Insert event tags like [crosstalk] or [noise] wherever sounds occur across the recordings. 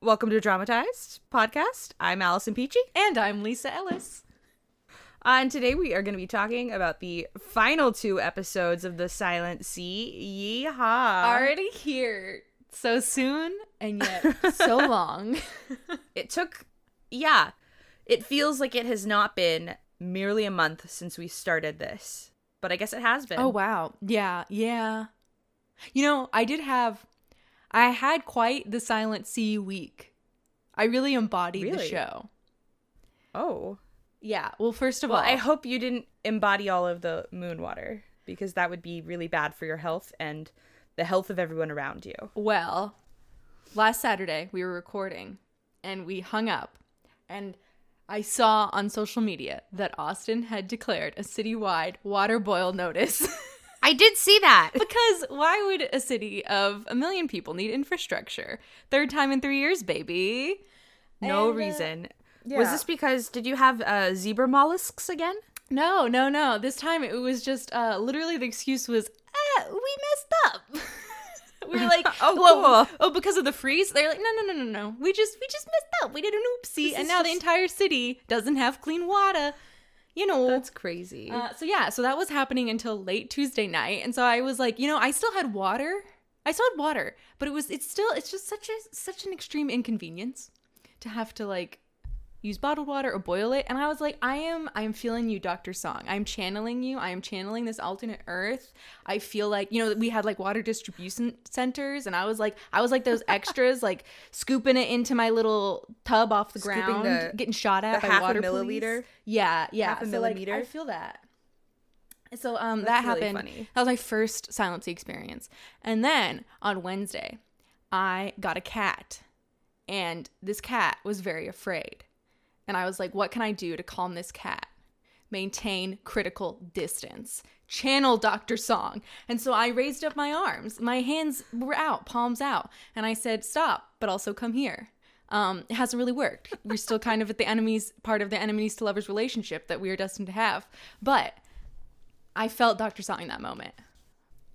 Welcome to Dramatized Podcast. I'm Allison Peachy. And I'm Lisa Ellis. Uh, and today we are going to be talking about the final two episodes of The Silent Sea. Yeehaw. Already here. So soon and yet so [laughs] long. it took, yeah, it feels like it has not been merely a month since we started this, but I guess it has been. Oh, wow. Yeah, yeah. You know, I did have, I had quite the Silent Sea week. I really embodied the show. Oh. Yeah. Well, first of Well, all, I hope you didn't embody all of the moon water because that would be really bad for your health and the health of everyone around you. Well, last Saturday we were recording and we hung up and I saw on social media that Austin had declared a citywide water boil notice. [laughs] I did see that. [laughs] because why would a city of a million people need infrastructure? Third time in 3 years, baby. No And, uh, reason. Was this because did you have uh, zebra mollusks again? No, no, no. This time it was just uh literally the excuse was, eh, we messed up. [laughs] we were like, [laughs] Oh, cool. oh, because of the freeze. They're like, no, no, no, no, no. We just, we just messed up. We did an oopsie, This and now the entire city doesn't have clean water. You know. That's crazy. uh, so yeah, so that was happening until late Tuesday night, and so I was like, you know, I still had water. I still had water, but it was, it's still, it's just such a, such an extreme inconvenience to have to like use bottled water or boil it. And I was like, I am I am feeling you, Dr. Song. I'm channeling you. I am channeling this alternate earth. I feel like, you know, we had like water distribution centers and I was like I was like those [laughs] extras like scooping it into my little tub off the Scooping ground, the- getting shot at the by half a water milliliter? police. Yeah, yeah. Half a so like millimeter? I feel that. So um That's that really happened. funny. That was my first Silent Sea experience. And then on Wednesday, I got a cat. And this cat was very afraid. And I was like, what can I do to calm this cat? Maintain critical distance. Channel Dr. Song. And so I raised up my arms. My hands were out, palms out. And I said, stop, but also come here. Um, it hasn't really worked. We're still kind of at the enemies, part of the enemies to lovers relationship that we are destined to have. But I felt Dr. Song in that moment.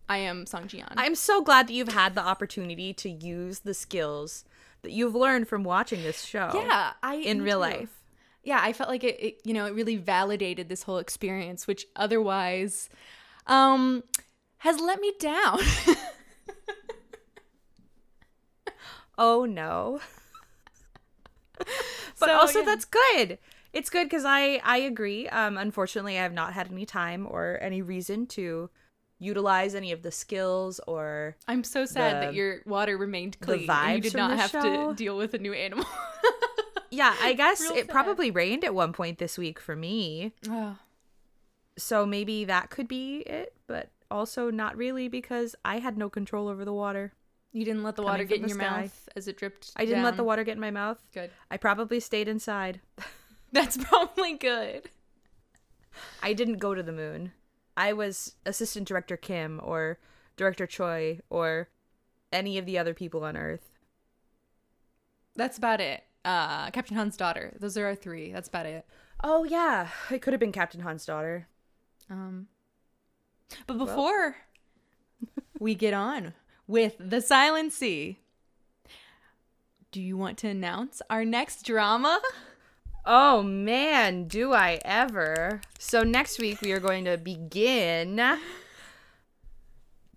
I am Song Jian. I'm so glad that you've had the opportunity to use the skills that you've learned from watching this show. yeah, I In real too. life. Yeah, I felt like it, it, you know, it really validated this whole experience, which otherwise, um, has let me down. [laughs] Oh no. [laughs] but So, also yeah. that's good. It's good because I I agree. Um, unfortunately, I have not had any time or any reason to utilize any of the skills or I'm so sad The- that your water remained the clean and you did not have show. to deal with a new animal. [laughs] yeah. I [laughs] guess Real it sad. probably rained at one point this week for me, oh, so maybe that could be it. But also not really because I had no control over the water. you didn't let the water get in the your sky. mouth as it dripped. I didn't let the water get in my mouth. Good. I probably stayed inside. [laughs] That's probably good. I didn't go to the moon. I was assistant director Kim or director Choi or any of the other people on Earth. That's about it. Uh, Captain Han's daughter. Those are our three. That's about it. Oh yeah, it could have been Captain Han's daughter. Um, but before we get on with the Silent Sea, do you want to announce our next drama? Oh man, do I ever. So next week we are going to begin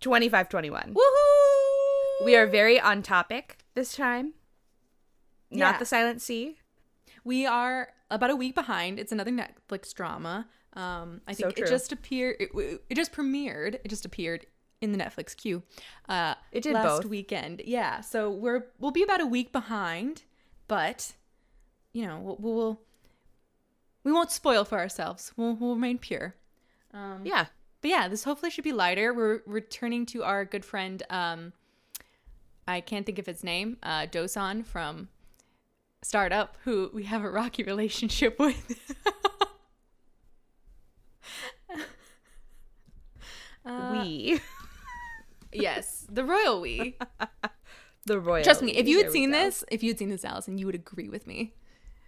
2521. Woohoo! We are very on topic this time. Not Yeah. the Silent Sea. we are about a week behind. It's another Netflix drama. Um, I So think it just appeared. It, it just premiered. It just appeared in the Netflix queue. Uh, It did last both. weekend. Yeah, so we're we'll be about a week behind, but you know we'll, we'll we won't spoil for ourselves. We'll, we'll remain pure. Um, Yeah. but yeah, this hopefully should be lighter. We're returning to our good friend. Um, I can't think of his name. Uh, Dosan from Startup, who we have a rocky relationship [laughs] with. Uh, we. yes, the royal we. The royal. Trust me, if you had seen this, if you had seen this, Allison, you would agree with me.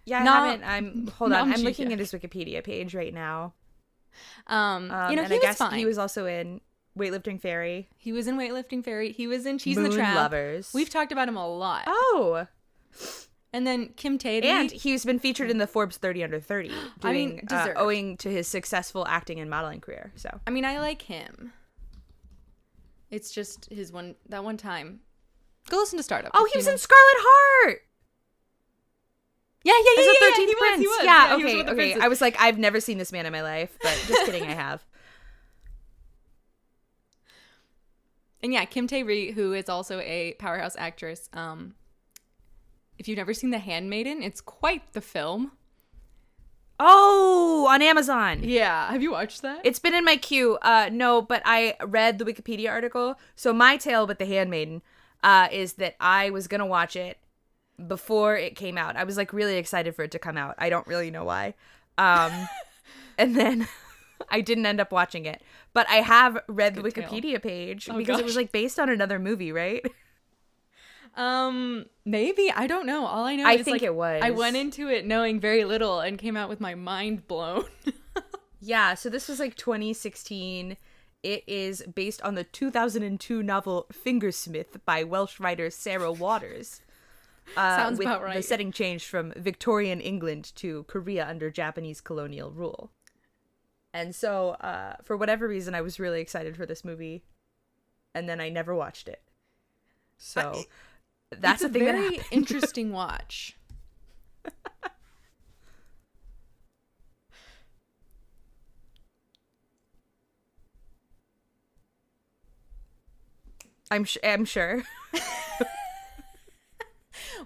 Yeah, I Not- haven't. I'm hold on. I'm looking at his Wikipedia page right now. Um, Um, you know, and he I was guess fine. he was also in Weightlifting Fairy, He was in Weightlifting Fairy. He was in Cheese in the Trap. Lovers. We've talked about him a lot. oh, And then Kim Tae And he's been featured in the Forbes 30 under 30, doing, [gasps] I mean, uh, owing to his successful acting and modeling career. So I mean, I like him. It's just his one that one time. Go listen to Startup. Oh, he was know- in Scarlet Heart. Yeah, yeah, yeah, yeah, a yeah, 13th he was, Prince. he was. Yeah, okay, okay. I was like, I've never seen this man in my life, but just kidding, I have. [laughs] And yeah, Kim Tae Ri, who is also a powerhouse actress. Um, if you've never seen The Handmaiden, it's quite the film. Oh, on Amazon. Yeah, have you watched that? It's been in my queue. Uh, no, but I read the Wikipedia article. So my tale with the Handmaiden uh, is that I was gonna watch it before it came out. I was like really excited for it to come out. I don't really know why. Um, [laughs] and then [laughs] I didn't end up watching it. But I have read the Good tale. Wikipedia page Oh, because it was like based on another movie, right? [laughs] Um, maybe I don't know. All I know I is think like it was. I went into it knowing very little and came out with my mind blown. [laughs] Yeah, so this was like 2016. It is based on the 2002 novel Fingersmith by Welsh writer Sarah Waters. [laughs] Uh, Sounds about The setting changed from Victorian England to Korea under Japanese colonial rule. And so, uh, for whatever reason, I was really excited for this movie, and then I never watched it. So that's it's a thing very that [laughs] interesting watch. I'm sh- I'm sure. [laughs]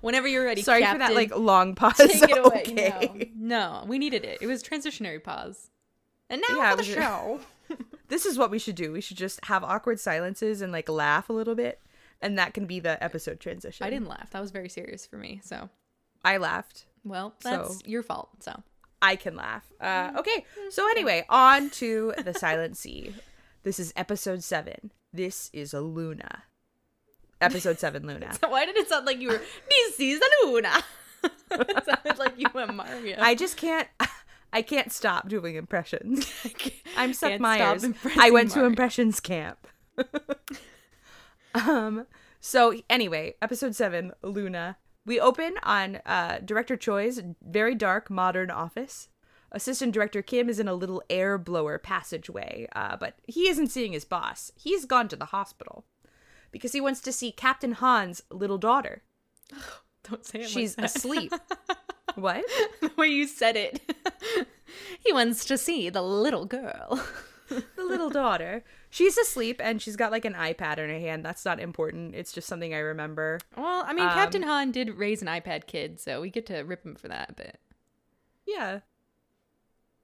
Whenever you're ready, Sorry for that like long pause. take it away. [laughs] Okay. No, no, we needed it. It was transitionary pause. And now Yeah, for the show. This is what we should do. We should just have awkward silences and like laugh a little bit, and that can be the episode transition. I didn't laugh. That was very serious for me. So, I laughed. well, that's So- your fault. So, I can laugh. Uh, okay. So anyway, on to the [laughs] Silent Sea. This is episode seven. This is a Luna. Episode seven, [laughs] Luna. why did it sound like you were? [laughs] This is the Luna. it sounded like you were Mario. I just can't. I can't stop doing impressions. I'm Seth Meyers. I went to impressions camp. Um. So anyway, episode seven, Luna. We open on uh, director Choi's very dark modern office. Assistant director Kim is in a little air blower passageway, uh, but he isn't seeing his boss. He's gone to the hospital because he wants to see Captain Han's little daughter. [sighs] Don't say it. She's like that. asleep. [laughs] what? the way you said it. [laughs] he wants to see the little girl. the little daughter. [laughs] She's asleep and she's got like an iPad in her hand. That's not important. It's just something I remember. Well, I mean, Um, Captain Han did raise an iPad kid, so we get to rip him for that a bit. Yeah.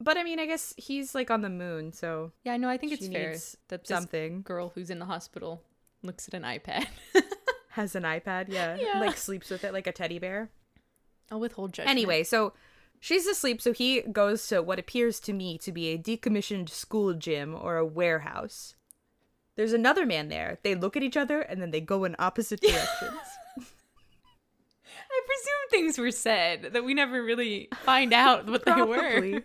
But I mean, I guess he's like on the moon, so Yeah, no, I think it's fair that this something girl who's in the hospital looks at an iPad. [laughs] has an iPad. Yeah. [laughs] Yeah. Like sleeps with it like a teddy bear. I'll withhold judgment. Anyway, so she's asleep, so he goes to what appears to me to be a decommissioned school gym or a warehouse. There's another man there. They look at each other and then they go in opposite [laughs] directions. I presume things were said that we never really find out what they were.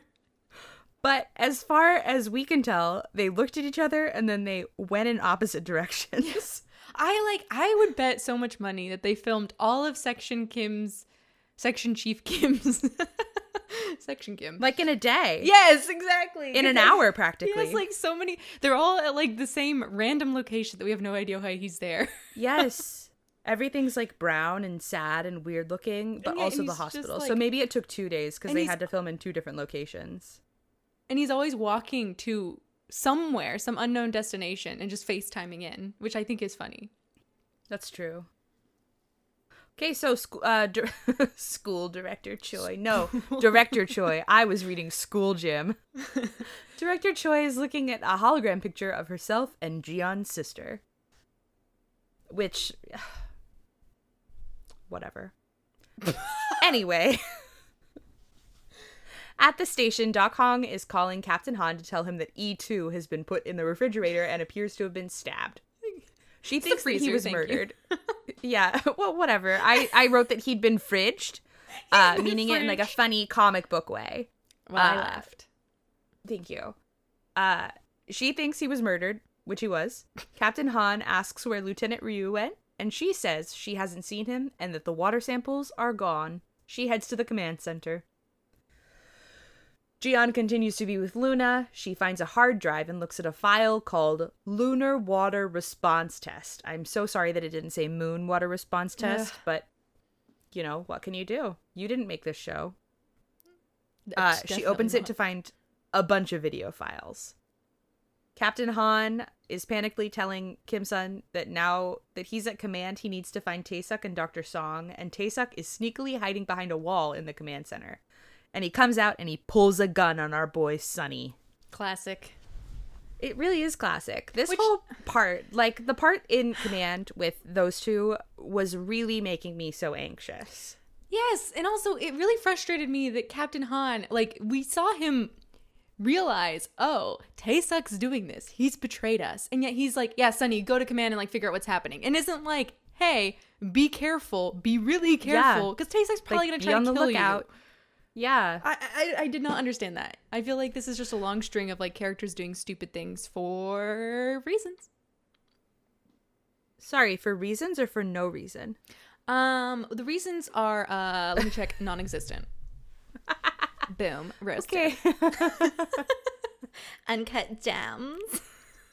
But as far as we can tell, they looked at each other and then they went in opposite directions. [laughs] I like I would bet so much money that they filmed all of Section Kim's Section Chief Kim's [laughs] Section Kim. like in a day. yes, exactly. In an hour, He practically. has like so many. They're all at like the same random location that we have no idea why he's there. [laughs] yes. Everything's like brown and sad and weird looking, but also the hospital. so maybe it took two days because they had to film in two different locations. and he's always walking to somewhere, some unknown destination, and just FaceTiming in, which I think is funny. That's true. Okay, so sc- uh, dir- [laughs] school director Choi. No, [laughs] director Choi. I was reading School Gym. [laughs] director Choi is looking at a hologram picture of herself and Jian's sister. Which, [sighs] whatever. anyway. At the station, Doc Hong is calling Captain Han to tell him that E2 has been put in the refrigerator and appears to have been stabbed. She thinks that he was murdered. [laughs] yeah, [laughs] well, whatever. I, I wrote that he'd been fridged, uh, been meaning it in like a funny comic book way. Well, I Uh, laughed. Thank you. Uh, she thinks he was murdered, which he was. [laughs] Captain Han asks where Lieutenant Ryu went, and she says she hasn't seen him and that the water samples are gone. She heads to the command center. Jian continues to be with Luna. She finds a hard drive and looks at a file called Lunar Water Response Test. I'm so sorry that it didn't say Moon Water Response Test, Ugh. but you know, what can you do? You didn't make this show. Uh, she opens it to find a bunch of video files. Captain Han is panically telling Kim Sun that now that he's at command, he needs to find Taesuk and Dr. Song, and Taesuk is sneakily hiding behind a wall in the command center. And he comes out and he pulls a gun on our boy Sunny. not. classic. It really is classic. This Which- whole part, like the part in command with those two, was really making me so anxious. Yes, and also it really frustrated me that Captain Han, like we saw him realize, oh, Taesuk's doing this. He's betrayed us. And yet he's like, yeah, Sonny, go to command and like figure out what's happening. And isn't like, hey, be careful, be really careful, because Taesuk's probably Like, gonna be try on to the kill lookout. you. Yeah. I, I I did not understand that. I feel like this is just a long string of like characters doing stupid things for reasons. Sorry, for reasons or for no reason? Um, the reasons are uh, let me check, [laughs] non-existent. Boom, roasted. Okay. [laughs] Uncut gems.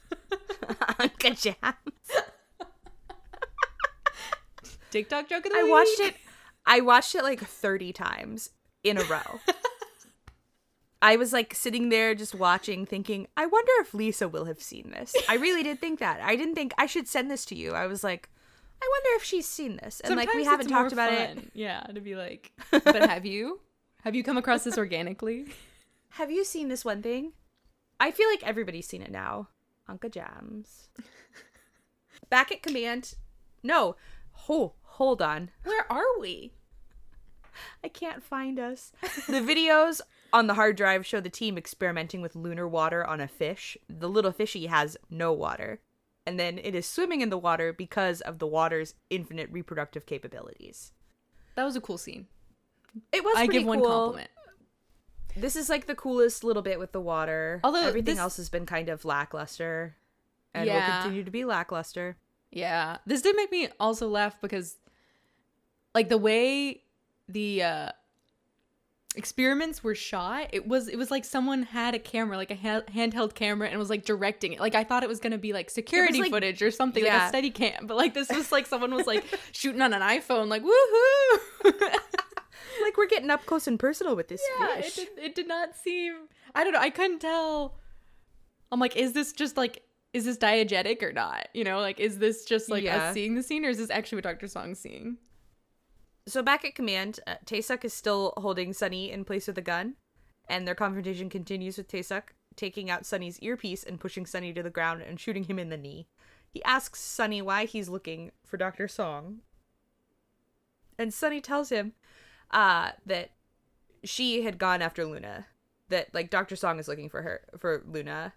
[laughs] Uncle Jam. TikTok joke of the I week. watched it. I watched it like 30 times in a row. I was like sitting there just watching, thinking, I wonder if Lisa will have seen this. I really did think that. I didn't think I should send this to you. I was like, I wonder if she's seen this. And like we haven't talked about it. Yeah, to be like, [laughs] but have you? Have you come across this organically? Have you seen this one thing? I feel like everybody's seen it now. Unca Jams. [laughs] Back at command. No. Oh, hold on. Where are we? I can't find us. The videos on the hard drive show the team experimenting with lunar water on a fish. The little fishy has no water. And then it is swimming in the water because of the water's infinite reproductive capabilities. That was a cool scene. It was I give one compliment. This is like the coolest little bit with the water. Although everything this- else has been kind of lackluster and will continue to be lackluster. Yeah, this did make me also laugh because, like, the way the uh experiments were shot, it was it was like someone had a camera, like a ha- handheld camera, and was like directing it. Like I thought it was gonna be like security like- footage or something, like a steady cam. But like this was like someone was like [laughs] shooting on an iPhone, like woohoo. [laughs] Like we're getting up close and personal with this yeah, it fish. did, it did not seem. I don't know. I couldn't tell. I'm like, is this just like, is this diegetic or not? You know, like, is this just like Yeah. us seeing the scene, or is this actually what Doctor Song's seeing? So back at command, uh, is still holding Sunny in place with a gun, and their confrontation continues with Taesuk taking out Sunny's earpiece and pushing Sunny to the ground and shooting him in the knee. He asks Sunny why he's looking for Dr. Song. And Sunny tells him uh, that she had gone after Luna. That like Dr. Song is looking for her for Luna.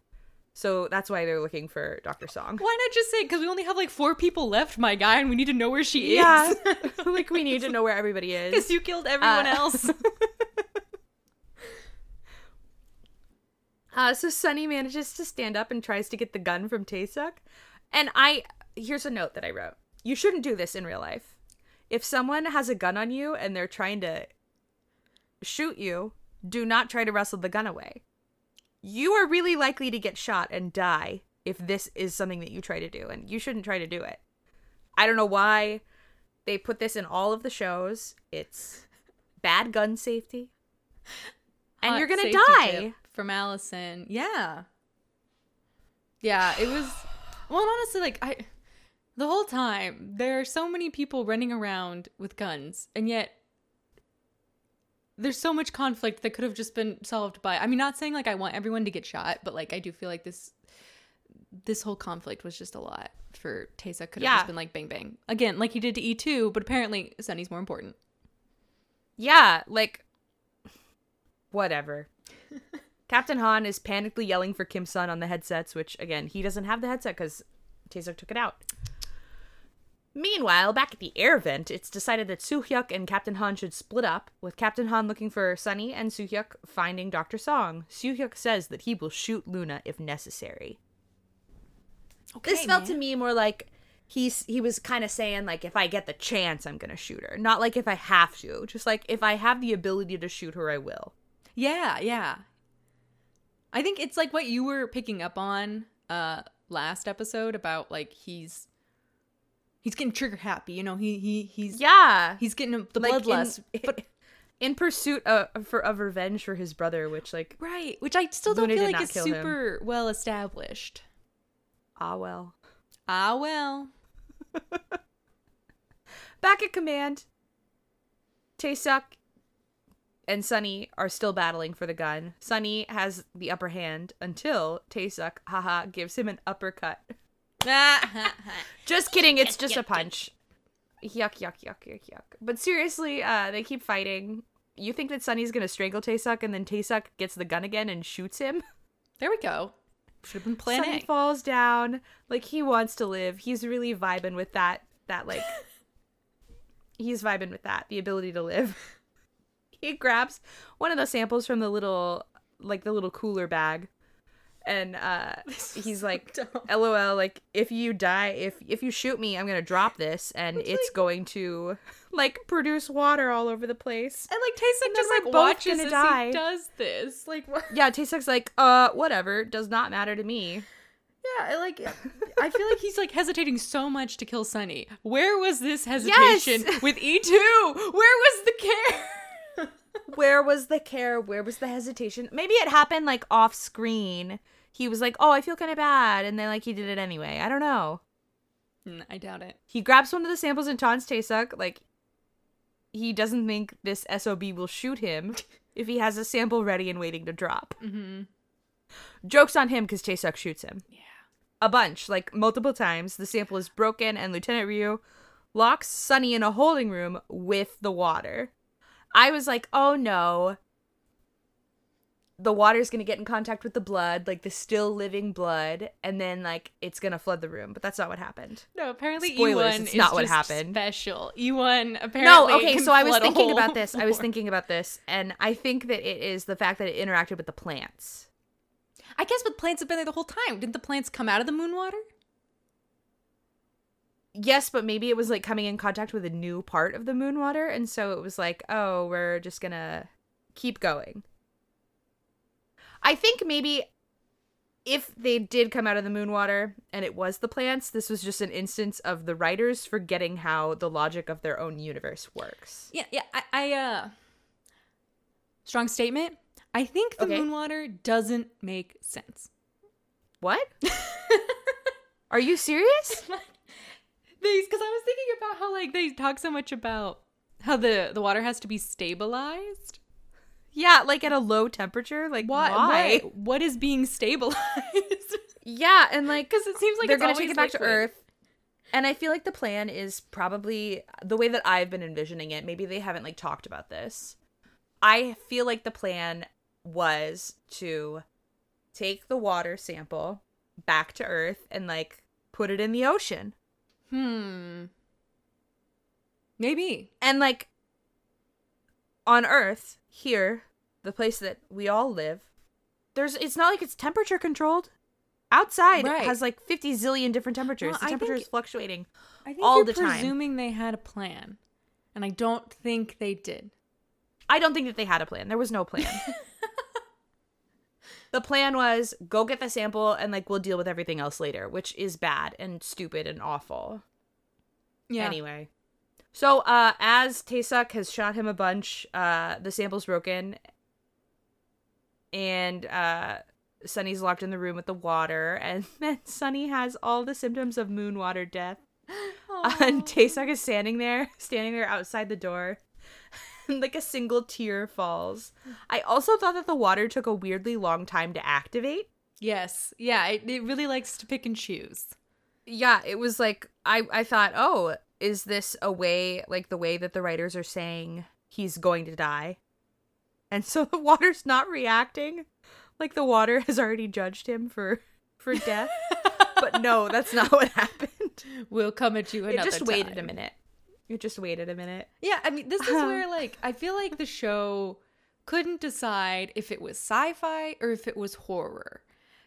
So that's why they're looking for Dr. Song. Why not just say because we only have like four people left, my guy, and we need to know where she Yeah. is. [laughs] [laughs] like we need to know where everybody is. Because you killed everyone Uh, else. [laughs] Uh, so Sunny manages to stand up and tries to get the gun from Taesuk. And I here's a note that I wrote. You shouldn't do this in real life. If someone has a gun on you and they're trying to shoot you, do not try to wrestle the gun away. You are really likely to get shot and die if this is something that you try to do, and you shouldn't try to do it. I don't know why they put this in all of the shows. It's bad gun safety. And Hot you're gonna die. from Allison. Yeah, yeah. It was [sighs] well, honestly, like I, the whole time there are so many people running around with guns, and yet there's so much conflict that could have just been solved by. I mean, not saying like I want everyone to get shot, but like I do feel like this this whole conflict was just a lot for Taesuk. Could have Yeah. just been like bang bang again, like he did to E two, but apparently Sunny's more important. Yeah, like whatever. [laughs] Captain Han is panically yelling for Kim Sun on the headsets, which again he doesn't have the headset because Taesuk took it out. Meanwhile, back at the air vent, it's decided that Suhyuk and Captain Han should split up, with Captain Han looking for Sunny and Suhyuk finding Dr. Song. Suhyuk says that he will shoot Luna if necessary. this felt to me more like he's he was kind of saying like if I get the chance I'm gonna shoot her, not like if I have to, just like if I have the ability to shoot her, I will. Yeah, yeah. I think it's like what you were picking up on uh last episode about like he's he's getting trigger happy, you know, he he he's Yeah, he's getting the Like, bloodlust. in- [laughs] but in pursuit of for of revenge for his brother, which like right, which I still don't Luna feel like is kill him. super well established. ah well. Ah well. [laughs] Back at command, Taesuk and Sunny are still battling for the gun. Sunny has the upper hand until Taesuk, haha, gives him an uppercut. [laughs] [laughs] Just kidding, it's just a punch. Yuck, yuck, yuck, yuck, yuck. But seriously, uh, they keep fighting. You think that Sunny's gonna strangle Taesuk, and then Taesuk gets the gun again and shoots him? there we go. Should have been plan Sunny falls down. Like he wants to live. He's really vibing with that. That like, [laughs] he's vibing with that. The ability to live. [laughs] he grabs one of the samples from the little, like the little cooler bag, and uh, [laughs] he's like, dumb. "LOL." Like if you die, if if you shoot me, I'm gonna drop this, and it's going to like produce water all over the place. And like Taesuk just like both watches gonna as die. he does this. Like what? Yeah, Taesuk's like, uh, whatever. Does not matter to me. Yeah, I like [laughs] I feel like he's like hesitating so much to kill Sunny. Where was this hesitation Yes! [laughs] with E2? Where was the care? where was the care? Where was the hesitation? Maybe it happened like off screen. He was like, "Oh, I feel kind of bad," and then like he did it anyway. I don't know. Mm, I doubt it. He grabs one of the samples and taunts Taesuk like he doesn't think this sob will shoot him [laughs] if he has a sample ready and waiting to drop. Mm-hmm. Jokes on him because Taesuk shoots him Yeah. a bunch, like multiple times. The sample is broken, and Lieutenant Ryu locks Sunny in a holding room with the water. I was like, oh no. The water's gonna get in contact with the blood, like the still living blood, and then like it's gonna flood the room. But that's not what happened. No, apparently Spoilers, E1 it's is not what happened. Special. E1 apparently. no, okay, so I was thinking about this. I was thinking about this, and I think that it is the fact that it interacted with the plants. I guess, but plants have been there the whole time. Didn't the plants come out of the moon water? Yes, but maybe it was like coming in contact with a new part of the moon water, and so it was like, oh, we're just gonna keep going. I think maybe if they did come out of the moon water and it was the plants, this was just an instance of the writers forgetting how the logic of their own universe works. Yeah, yeah. I, I uh, strong statement. I think the Okay. moon water doesn't make sense. What? [laughs] Are you serious? [laughs] because I was thinking about how like they talk so much about how the the water has to be stabilized. Yeah, like at a low temperature. Like Why? why? What is being stabilized? [laughs] Yeah, and like Because it seems like they're gonna take it back to. Earth. And I feel like the plan is probably the way that I've been envisioning it. Maybe they haven't like talked about this. I feel like the plan was to take the water sample back to Earth and like put it in the ocean. Hmm. Maybe. And like on Earth, here, the place that we all live, there's it's not like it's temperature controlled. Outside Right. it has like 50 zillion different temperatures. Well, the temperature think- is fluctuating. I think All you're the time. presuming they had a plan, and I don't think they did. I don't think that they had a plan. There was no plan. [laughs] the plan was go get the sample and like we'll deal with everything else later, which is bad and stupid and awful. Yeah. Anyway. So uh as Taesuk has shot him a bunch, uh the sample's broken and uh Sunny's locked in the room with the water [laughs] and then Sunny has all the symptoms of moon water death. [laughs] And Taesuk is standing there, [laughs] standing there outside the door. And like a single tear falls. I also thought that the water took a weirdly long time to activate. Yes. Yeah. It, it really likes to pick and choose. Yeah, it was like I I thought, "Oh, is this a way like the way that the writers are saying he's going to die?" And so the water's not reacting. Like the water has already judged him for for death. but no, that's not what happened. We'll come at you another It just waited a minute. It just waited a minute. Yeah, I mean, this is um, where like I feel like the show couldn't decide if it was sci-fi or if it was horror.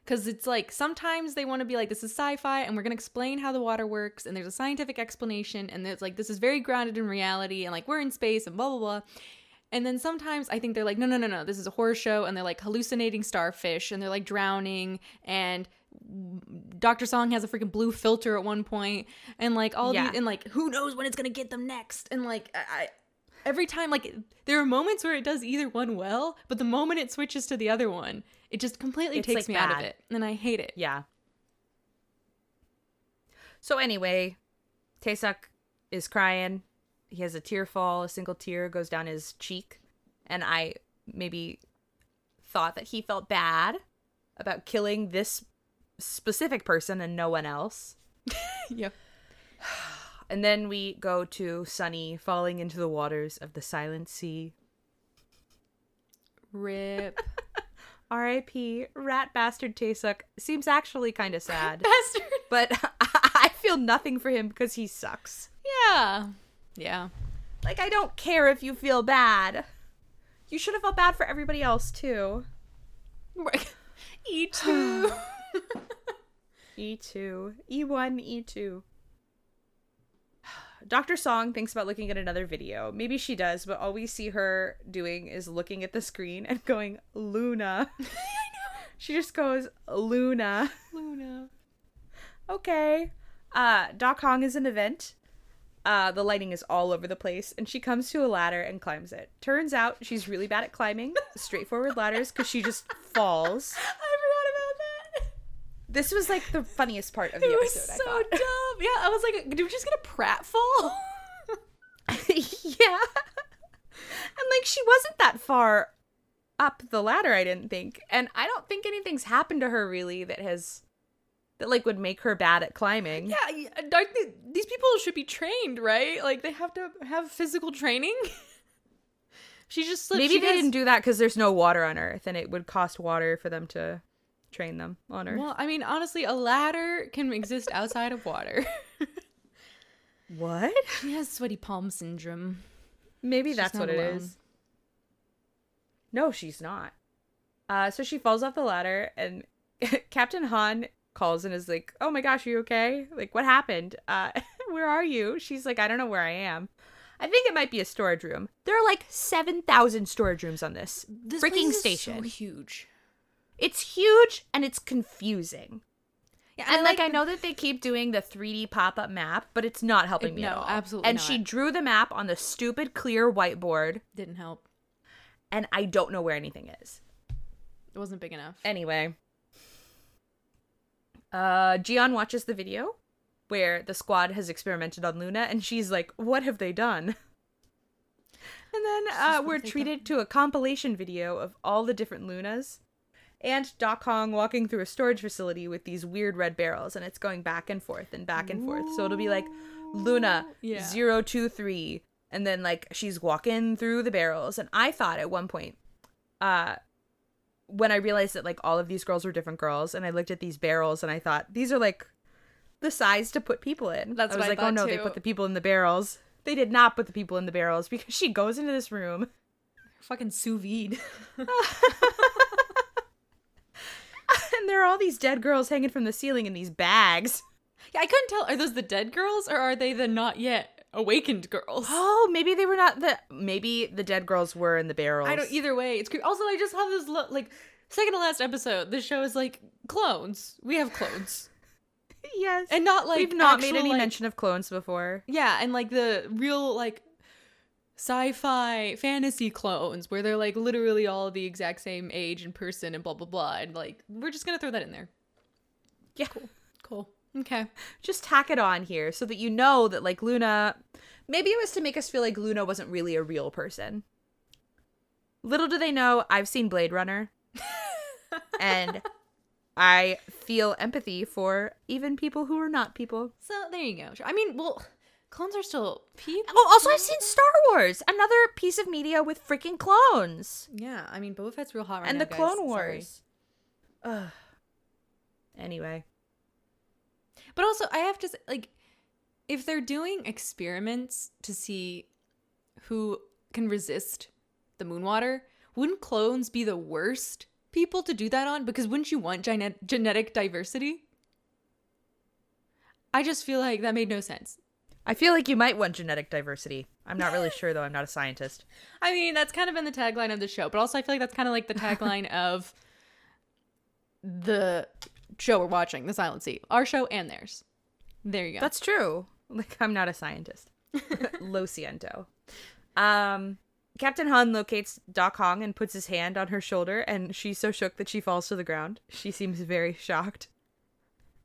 Because it's like sometimes they want to be like, this is sci fi and we're going to explain how the water works and there's a scientific explanation and it's like, this is very grounded in reality and like we're in space and blah, blah, blah. And then sometimes I think they're like, no, no, no, no, this is a horror show and they're like hallucinating starfish and they're like drowning and Dr. Song has a freaking blue filter at one point and like all Yeah. these and like who knows when it's gonna get them next and like I, I every time like there are moments where it does either one well but the moment it switches to the other one it just completely It's, takes like, me out of it and I hate it Yeah. So anyway, Taesuk is crying. He has a tear fall. A single tear goes down his cheek, and I maybe thought that he felt bad about killing this specific person and no one else. [laughs] yep [sighs] And then we go to Sunny falling into the waters of the Silent Sea. rip R.I.P. Rat bastard Taesuk seems actually kind of [laughs] sad, bastard but [laughs] I feel nothing for him because he sucks. yeah yeah Like, I don't care if you feel bad. You should have felt bad for everybody else, too. E2 E2. E1, E2. Dr. Song thinks about looking at another video. Maybe she does, but all we see her doing is looking at the screen and going, Luna. [laughs] She just goes, Luna. Luna Okay. Uh, Doc Hong is an event. Uh, the lighting is all over the place, and she comes to a ladder and climbs it. Turns out she's really bad at climbing straightforward ladders because she just falls. [laughs] I forgot about that This was like the funniest part of the it was so dumb yeah I was like did we just get a pratfall [laughs] yeah, and like she wasn't that far up the ladder. I didn't think, and I don't think anything's happened to her really that has that like would make her bad at climbing. Yeah, these people should be trained, right? Like they have to have physical training. [laughs] she just slipped. Maybe she they has- didn't do that because there's no water on Earth, and it would cost water for them to train them on Earth. Well, I mean, honestly, a ladder can exist outside of water. what? [laughs] she has sweaty palm syndrome. Maybe She's that's what it alone. is. No, she's not. Uh, so she falls off the ladder, and [laughs] Captain Han calls and is like, "Oh my gosh, are you okay? Like, what happened? Uh, [laughs] where are you?" She's like, "I don't know where I am." I think it might be a storage room. There are like seven thousand storage rooms on this This freaking station. so huge. It's huge and it's confusing. Yeah, And like, I know that they keep doing the 3D pop up map, but it's not helping me at No, all. absolutely And not. she drew the map on the stupid clear whiteboard, didn't help. and I don't know where anything is. It wasn't big enough. Anyway, uh, Jian watches the video where the squad has experimented on Luna, and she's like, "What have they done?" And then uh, we're treated to a compilation video of all the different Lunas, and Doc Hong walking through a storage facility with these weird red barrels, and it's going back and forth and back and forth. So it'll be like Luna Yeah. zero two three, and then like she's walking through the barrels, and I thought at one point, uh, when I realized that like all of these girls were different girls, and I looked at these barrels, and I thought these are like the size to put people in. That's I was what I like, oh no, they put the people in the barrels. They did not put the people in the barrels because she goes into this room Fucking sous vide. [laughs] [laughs] [laughs] and there are all these dead girls hanging from the ceiling in these bags. yeah, I couldn't tell. Are those the dead girls or are they the not yet awakened girls? Oh, maybe they were not the. Maybe the dead girls were in the barrels. I don't. Either way, it's creepy. Also, I just have this look like second to last episode. This show is like clones. We have clones, [laughs] Yes, and not like we've not made any like- mention of clones before. Yeah, and like the real like sci-fi fantasy clones where they're like literally all the exact same age and person and blah blah blah. And like we're just gonna throw that in there. Yeah, Cool. Okay. just tack it on here so that you know that like Luna. Maybe it was to make us feel like Luna wasn't really a real person. Little do they know, I've seen Blade Runner, [laughs] and I feel empathy for even people who are not people. So there you go. I mean, well, clones are still people. Oh, also I've seen Star Wars, another piece of media with freaking clones. Yeah, I mean, Boba Fett's real hot right and now, the guys. Clone Sorry. Wars. Ugh. Anyway, But also, I have to say, like, if they're doing experiments to see who can resist the moon water, wouldn't clones be the worst people to do that on? Because wouldn't you want gene- genetic diversity? I just feel like that made no sense. I feel like you might want genetic diversity. I'm not really sure though. I'm not a scientist. I mean, that's kind of been the tagline of the show, but also I feel like that's kind of like the tagline [laughs] of the show we're watching, The Silent Sea. Our show and theirs. There you go. That's true. Like I'm not a scientist. [laughs] Lo siento. Um Captain Han locates Doc Hong and puts his hand on her shoulder and she's so shook that she falls to the ground. She seems very shocked.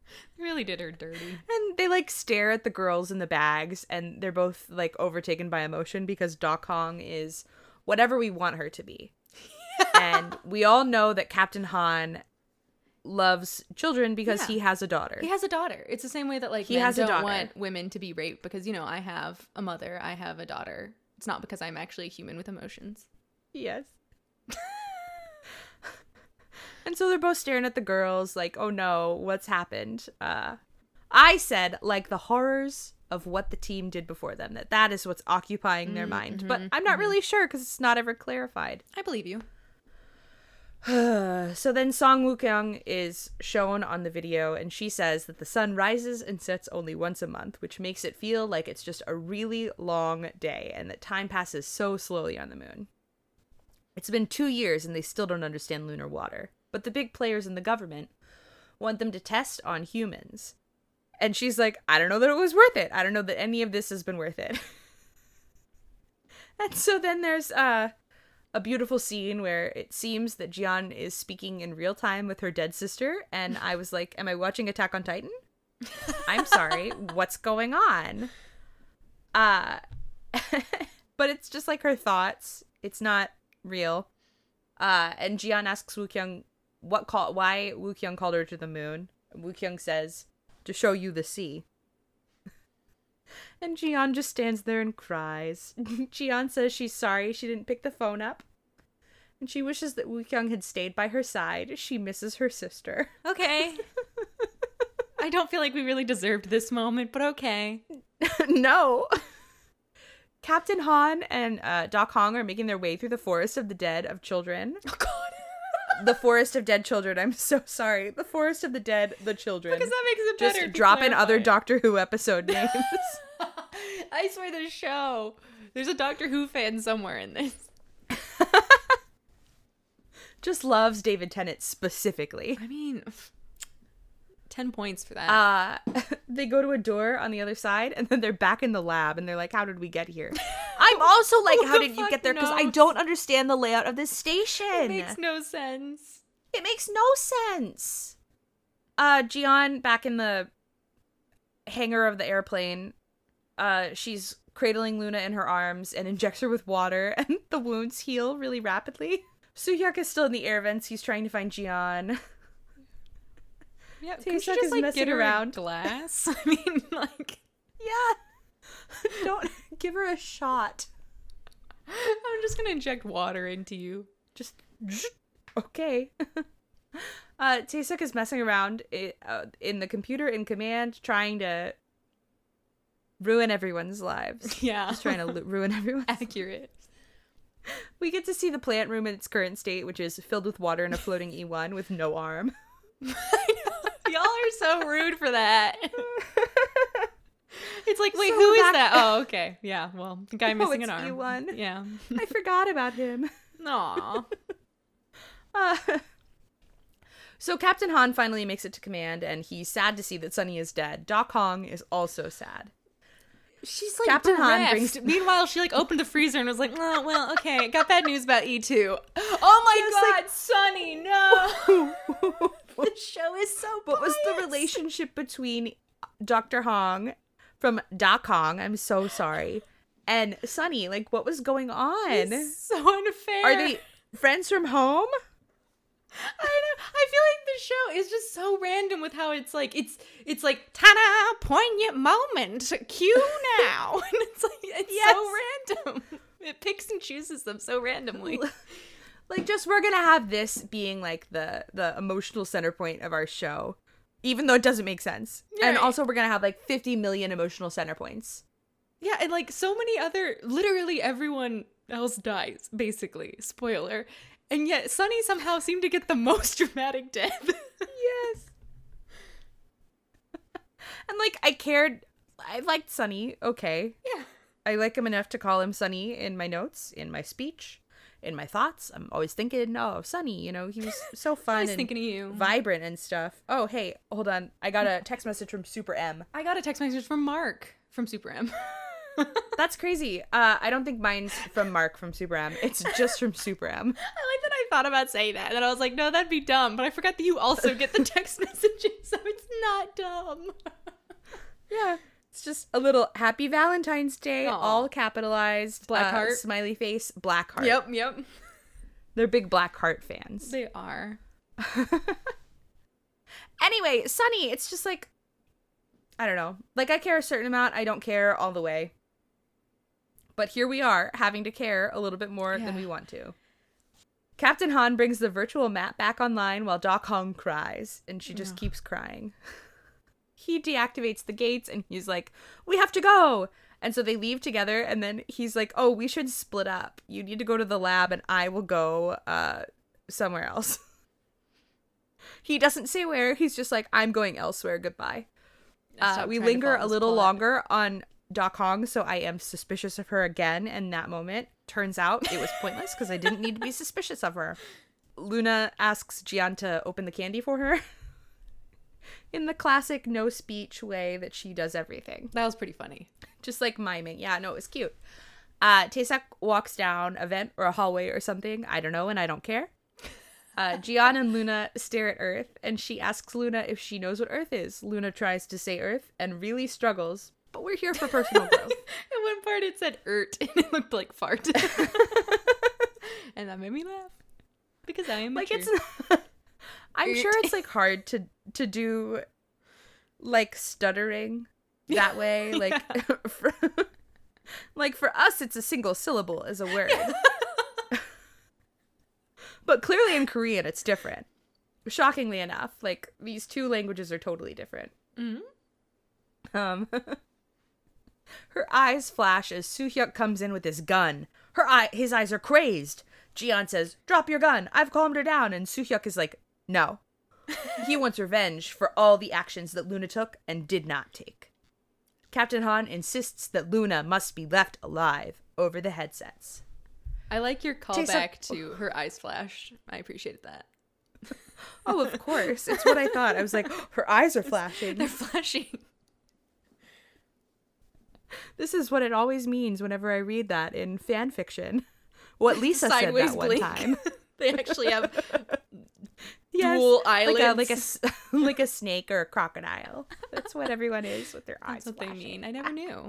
[laughs] really did her dirty. And they like stare at the girls in the bags and they're both like overtaken by emotion because Doc Hong is whatever we want her to be. [laughs] and we all know that Captain Han loves children because Yeah. he has a daughter. He has a daughter. It's the same way that like He men has a don't daughter. want women to be raped because you know I have a mother, I have a daughter. It's not because I'm actually a human with emotions. Yes. [laughs] and so they're both staring at the girls like, "Oh no, what's happened?" Uh I said like the horrors of what the team did before them. That that is what's occupying their mm-hmm, mind. Mm-hmm, but I'm not mm-hmm. really sure cuz it's not ever clarified. I believe you. [sighs] so then Song Wookyung is shown on the video and she says that the sun rises and sets only once a month, which makes it feel like it's just a really long day and that time passes so slowly on the moon. It's been 2 years and they still don't understand lunar water, but the big players in the government want them to test on humans. And she's like, "I don't know that it was worth it. I don't know that any of this has been worth it." [laughs] and so then there's uh a beautiful scene where it seems that Jian is speaking in real time with her dead sister, and I was like, "Am I watching Attack on Titan?" I'm sorry, [laughs] what's going on? Uh, [laughs] but it's just like her thoughts. It's not real. Uh, and Jian asks Wookyung what call why Wookyung called her to the moon. And Wookyung says, "To show you the sea." [laughs] And Jian just stands there and cries. [laughs] Jian says she's sorry she didn't pick the phone up. And she wishes that Wookyung had stayed by her side. She misses her sister. [laughs] Okay. I don't feel like we really deserved this moment, but okay. no. Captain Han and uh, Doc Hong are making their way through the forest of the dead of children. The forest of dead children. I'm so sorry. The forest of the dead, the children. Because that makes it better. Just drop in other. Doctor Who episode [laughs] names. I swear the show. There's a Doctor Who fan somewhere in this. [laughs] Just loves David Tennant specifically. I mean, 10 points for that. uh [laughs] they go to a door on the other side and then they're back in the lab and they're like how did we get here i'm also like how did you get there? Because i don't understand the layout of this station. It makes no sense. it makes no sense. Uh Jian back in the hangar of the airplane uh she's cradling luna in her arms and [laughs] injects her with water [laughs] and the wounds heal really rapidly. Suhyuk is still in the air vents. He's trying to find Jian. Yeah, [laughs] could you just like messing around. glass? I mean, like, yeah. Don't give her a shot I'm just gonna inject water into you. just okay. [laughs] uh, Taesuk is messing around uh, in the computer in command, trying to ruin everyone's lives. [laughs] Yeah, Just trying to ruin everyone. [laughs] accurate. We get to see the plant room in its current state, which is filled with water and a floating E1 with no arm. Y'all are so rude for that. [laughs] It's like, wait, So who is back- that? [laughs] Oh, okay. Yeah, well, the guy Oh, missing an arm. Ewan. Yeah. [laughs] I forgot about him. Aw. Uh, so Captain Han finally makes it to command, and he's sad to see that Sunny is dead. Doc Hong is also sad. She's like Captain Han brings- Meanwhile, she like opened the freezer and was like, "Oh well, okay, got bad news about E2." [gasps] Oh my god, Sunny, no! the show is so. What was the relationship between Dr. Hong from Doc Hong? I'm so sorry. And Sunny, like what was going on? It's so unfair. Are they friends from home? I know. I feel like the show is just so random with how it's like it's it's like ta-da poignant moment cue now [laughs] and it's like it's so random. It picks and chooses them so randomly. [laughs] Like just we're to have this being like the the emotional center point of our show. Even though it doesn't make sense. And also we're to have like 50 million emotional center points. Yeah, and like so many other literally everyone else dies, basically. Spoiler. And yet Sunny somehow seemed to get the [laughs] most dramatic death. yes. [laughs] and like I cared I liked Sunny, okay. yeah. I like him enough to call him Sunny in my notes, in my speech, in my thoughts. I'm always thinking, oh, Sunny, you know, he was [laughs] so fun and thinking of you. vibrant and stuff. Oh, hey, hold on. I got a text message from Super M. I got a text message from Mark from Super M. [laughs] That's crazy. Uh, I don't think mine's from Mark from Super M. It's just from Super M. [laughs] I like that I thought about saying that. And then I was like, no, that'd be dumb. But I forgot that you also get the text messages, so it's not dumb. Yeah. It's just a little happy Valentine's Day, Aw. all capitalized. Black uh, heart. Smiley face, black heart. Yep, yep. [laughs] They're big black heart fans. They are. [laughs] Anyway, Sunny, it's just like I don't know. Like I care a certain amount, I don't care all the way. But here we are, having to care a little bit more than we want to. Captain Han brings the virtual map back online while Doc Hong cries, and she just keeps crying. [laughs] he deactivates the gates and he's like, We have to go! And so they leave together, and then he's like, Oh, we should split up. You need to go to the lab, and I will go uh, somewhere else. [laughs] he doesn't say where, he's just like, I'm going elsewhere, goodbye. Uh, we linger a little longer on Doc Hong, so I am suspicious of her again in that moment. Turns out it was pointless because I didn't need to be suspicious of her. Luna asks Jian to open the candy for her [laughs] in the classic no speech way that she does everything. That was pretty funny. Just like miming. Yeah, no, it was cute. Uh, Taesuk walks down a vent or a hallway or something. I don't know, and I don't care. [laughs] Uh, Jian and Luna stare at Earth, and she asks Luna if she knows what Earth is. Luna tries to say Earth and really struggles, but we're here for personal [laughs] growth. At one part it said "ert" [laughs] and it looked like fart, and that made me laugh because I am like mature. it's not, I'm sure [laughs] it's like hard to to do like stuttering that way [laughs] like [laughs] for, like for us it's a single syllable as a word. but clearly in Korean it's different. Shockingly enough, like these two languages are totally different. Mhm. Um Her eyes flash as Suhyuk comes in with his gun. Her eye his eyes are crazed. Jian says, "Drop your gun. I've calmed her down." And Suhyuk is like, "No." he wants revenge for all the actions that Luna took and did not take. Captain Han insists that Luna must be left alive over the headsets. I like your Taste of- callback to her eyes flashed. I appreciated that. [laughs] Oh, of course. It's what I thought. I was like, [gasps] her eyes are [laughs] flashing. They're flashing. This is what it always means whenever I read that in fan fiction. What Lisa said Sideways that one blink. time. [laughs] they actually have [laughs] Yes, dual like a, eyelids. like a [laughs] like a snake or a crocodile. That's what everyone is with their [laughs] eyes. That's what they mean. I never knew.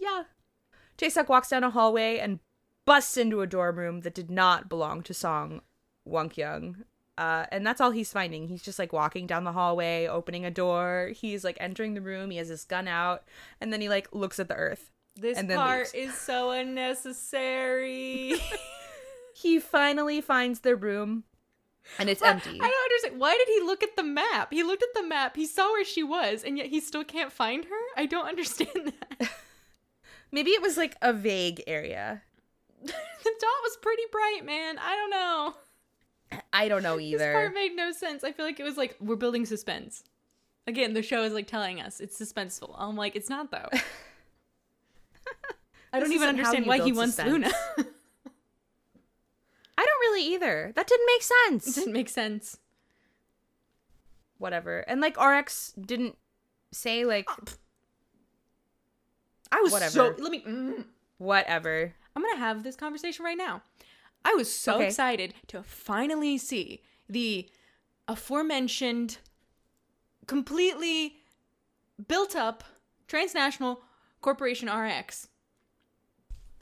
Yeah. Taesuk walks down a hallway and busts into a dorm room that did not belong to Song Wonkyung. Uh, and that's all he's finding. He's just like walking down the hallway, opening a door. He's like entering the room. He has his gun out, and then he like looks at the earth. This And then part leaves. is so unnecessary. He finally finds the room, [laughs] and it's empty. I don't understand. Why did he look at the map? He looked at the map. He saw where she was, and yet he still can't find her. I don't understand [laughs] that. [laughs] Maybe it was like a vague area. the dot was pretty bright, man. I don't know. I don't know either. This part made no sense. I feel like it was like we're building suspense. Again, the show is like telling us it's suspenseful. I'm like, it's not though. I don't even understand why he wants. Luna. I don't really either. That didn't make it sense. didn't make sense. Whatever. And like RX didn't say like I was Whatever. so. Let me. mm. whatever. I'm gonna have this conversation right now. I was so Okay. excited to finally see the aforementioned, completely built up transnational corporation RX.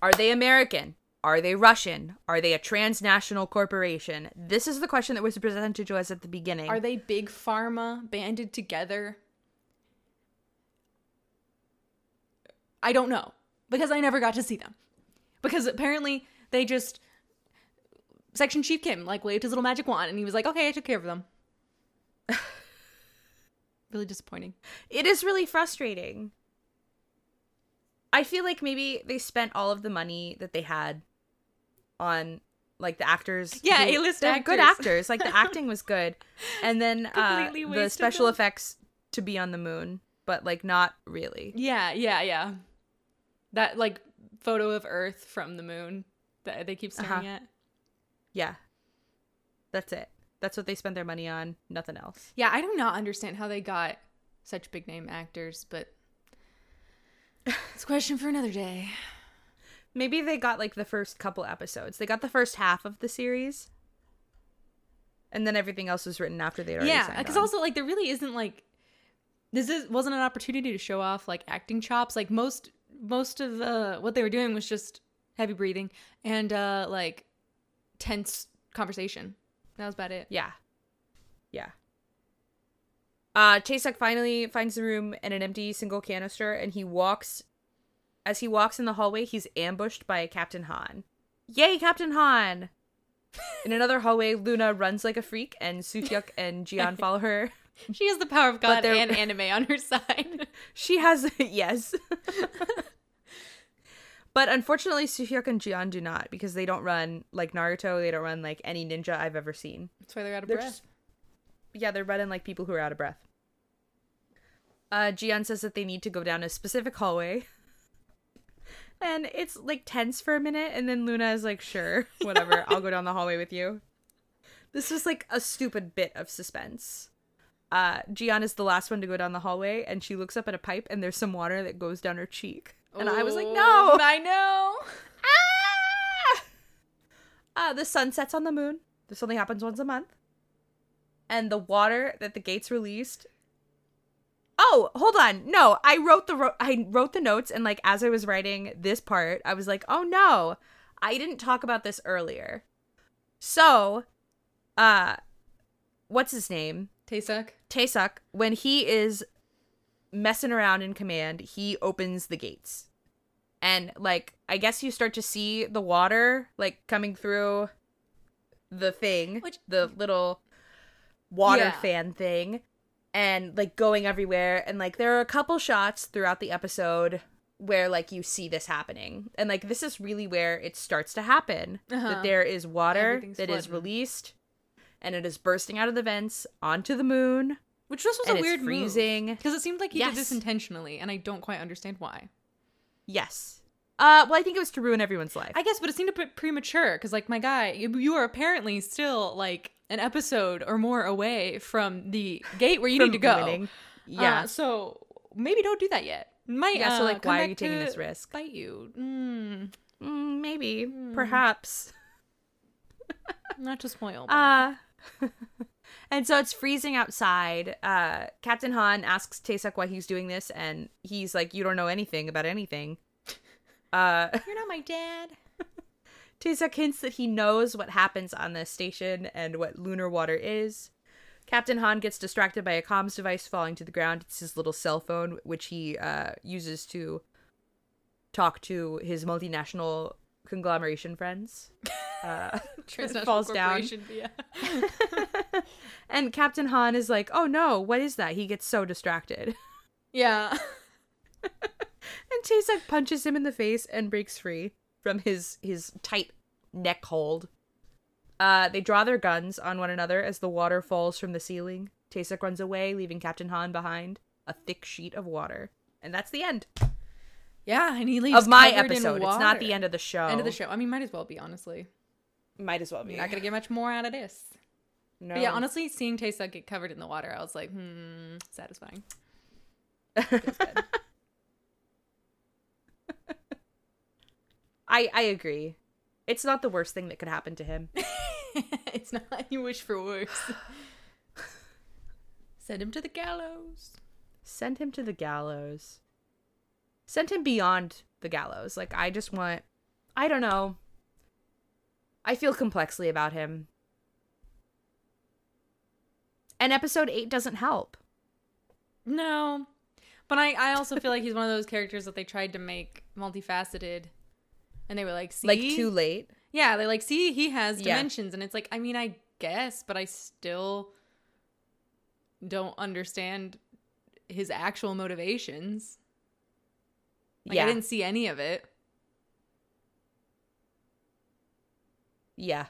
Are they American? Are they Russian? Are they a transnational corporation? This is the question that was presented to us at the beginning. Are they big pharma banded together? I don't know because I never got to see them. Because apparently they just Section Chief Kim like waved his little magic wand and he was like, "Okay, I took care of them." [laughs] really disappointing. it is really frustrating. I feel like maybe they spent all of the money that they had on like the actors. Yeah, they're good actors. actors. Like the [laughs] acting was good, and then uh, the special them. effects to be on the moon, but like not really. Yeah, yeah, yeah. That like photo of Earth from the moon that they keep staring Uh-huh. at. Yeah, that's it. That's what they spent their money on. Nothing else. Yeah, I do not understand how they got such big name actors, but [laughs] it's a question for another day. Maybe they got like the first couple episodes. They got the first half of the series, and then everything else was written after they already yeah, because also like there really isn't like this is wasn't an opportunity to show off like acting chops. Like most most of uh, what they were doing was just heavy breathing and uh like tense conversation. That was about it. Yeah. Yeah. Uh Taesuk finally finds the room and an empty single canister and he walks as he walks in the hallway, he's ambushed by Captain Han. Yay, Captain Han! In another hallway, Luna runs like a freak and Suhyuk and Jian [laughs] follow her. She has the power of God they're- and anime on her side. [laughs] She has [laughs] yes. but unfortunately Suhyuk and Jian do not because they don't run like Naruto, they don't run like any ninja I've ever seen. That's why they're out of They're breath. just- yeah, they're running like people who are out of breath. Uh, Jian says that they need to go down a specific hallway. And it's like tense for a minute, and then Luna is like, sure, [laughs] whatever, I'll go down the hallway with you. This was like a stupid bit of suspense. Uh, Jian is the last one to go down the hallway, and she looks up at a pipe, and there's some water that goes down her cheek. And I was like, Oh, no! I know. [laughs] Ah! Uh, the sun sets on the moon. This only happens once a month. And the water that the gates released. Oh, hold on. No, I wrote the ro- I wrote the notes and like as I was writing this part, I was like, "Oh no. I didn't talk about this earlier." So, uh what's his name? Taesuk. Taesuk, when he is messing around in command, he opens the gates. And like I guess you start to see the water like coming through the thing, Which- the little water Yeah. fan thing and like going everywhere and like there are a couple shots throughout the episode where like you see this happening. And like this is really where it starts to happen. Uh-huh. That there is water that is flooding. released and it is bursting out of the vents onto the moon Which just was a weird freezing. because it seemed like he did this intentionally, and I don't quite understand why. Yes. Uh, well, I think it was to ruin everyone's life. I guess, but it seemed a bit premature because, like, my guy, you, you are apparently still like an episode or more away from the gate where you need to go. winning. Yeah. Uh, so maybe don't do that yet. Might, Yeah, so, uh, like, come why are you taking this risk? Bite you. Mm, Mm, maybe. Perhaps. [laughs] not to spoil. but- Uh, [laughs] and so it's freezing outside. Uh, Captain Han asks Taesuk why he's doing this, and he's like, "You don't know anything about anything." [laughs] Uh, You're not my dad. Taesuk hints that he knows what happens on the station and what lunar water is. Captain Han gets distracted by a comms device falling to the ground. It's his little cell phone, which he uh, uses to talk to his multinational conglomeration friends. Uh, [laughs] [laughs] falls down. Yeah. [laughs] and Captain Han is like, "Oh no, what is that?" He gets so distracted. yeah. And Taesuk punches him in the face and breaks free from his his tight neck hold. Uh, they draw their guns on one another as the water falls from the ceiling. Taesuk runs away, leaving Captain Han behind a thick sheet of water. And that's the end Yeah, and he leaves of my episode. It's not the end of the show. End of the show. I mean, might as well be honestly. Might as well be. You're not gonna get much more out of this. no. But yeah, honestly, seeing Taesuk get covered in the water, I was like, hmm, satisfying. [laughs] Feels good. I I agree. It's not the worst thing that could happen to him. [laughs] it's not you wish for worse. Send him to the gallows. Send him to the gallows. Send him beyond the gallows. Like I just want I don't know. I feel complexly about him. And episode 8 doesn't help. No. But I, I also feel like he's one of those characters that they tried to make multifaceted. And they were like, see? Like too late. Yeah, they're like, see, he has Yeah. dimensions. And it's like, I mean, I guess, but I still don't understand his actual motivations. Like, Yeah. I didn't see any of it. Yeah.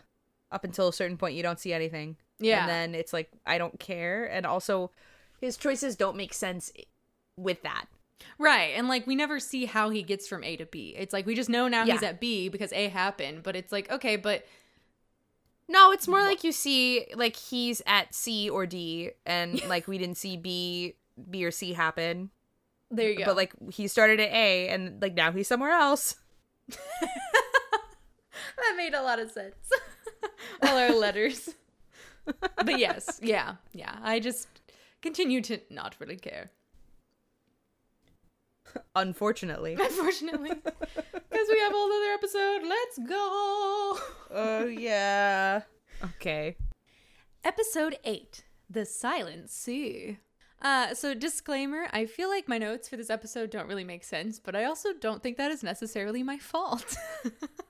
Up until a certain point, you don't see anything. Yeah. And then it's like, I don't care. And also, his choices don't make sense with that. Right. And like we never see how he gets from A to B. It's like we just know now he's at B because A happened, but it's like, okay, but No, it's more like you see, like, he's at C or D, and [laughs] like, we didn't see B, B or C happen. there you go. But like, he started at A, and like, now he's somewhere else. [laughs] that made a lot of sense. [laughs] All our letters. but yes, yeah, yeah. I just continue to not really care. [laughs] Unfortunately. [laughs] Unfortunately. Because we have a whole other episode. Let's go. Oh, yeah. Okay. Episode 8 The Silent Sea. Uh, so, disclaimer I feel like my notes for this episode don't really make sense, but I also don't think that is necessarily my fault. [laughs]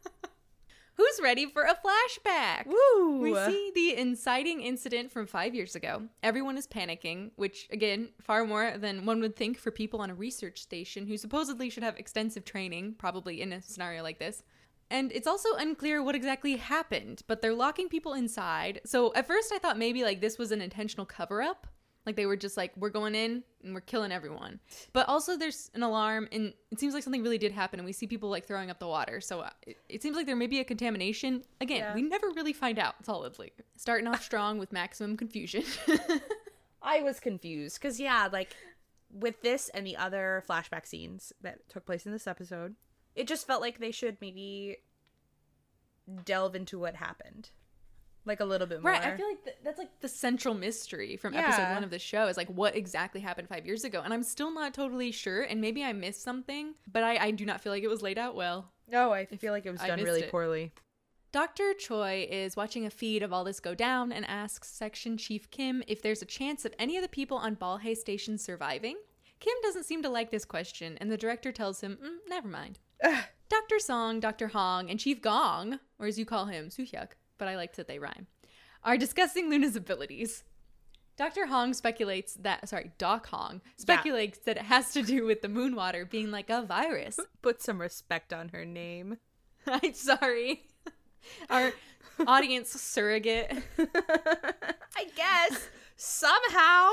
Who's ready for a flashback? Woo! We see the inciting incident from five years ago. Everyone is panicking, which, again, far more than one would think for people on a research station who supposedly should have extensive training, probably in a scenario like this. And it's also unclear what exactly happened, but they're locking people inside. So at first I thought maybe like this was an intentional cover up. Like they were just like, we're going in and we're killing everyone. But also there's an alarm and it seems like something really did happen and we see people like throwing up the water. So uh, it, it seems like there may be a contamination. Again, Yeah. we never really find out solidly. Starting off [laughs] strong with maximum confusion. [laughs] I was confused because, yeah, like with this and the other flashback scenes that took place in this episode, it just felt like they should maybe delve into what happened, like a little bit more. Right, I feel like th- that's like the central mystery from episode one of the show is like what exactly happened five years ago, and I'm still not totally sure, and maybe I missed something, but I, I do not feel like it was laid out well. no, I feel like it was done really it. poorly. Dr. Choi is watching a feed of all this go down and asks Section Chief Kim if there's a chance of any of the people on Balhae Station surviving. Kim doesn't seem to like this question, and the director tells him, mm, never mind. Dr. Song, Dr. Hong, and Chief Gong, or as you call him, Suhyuk, but I liked that they rhyme, are discussing Luna's abilities. Dr. Hong speculates that, sorry, Doc Hong speculates that it has to do with the moon water being like a virus. [laughs] Put some respect on her name. [laughs] I'm sorry. [laughs] Our audience surrogate. I guess somehow.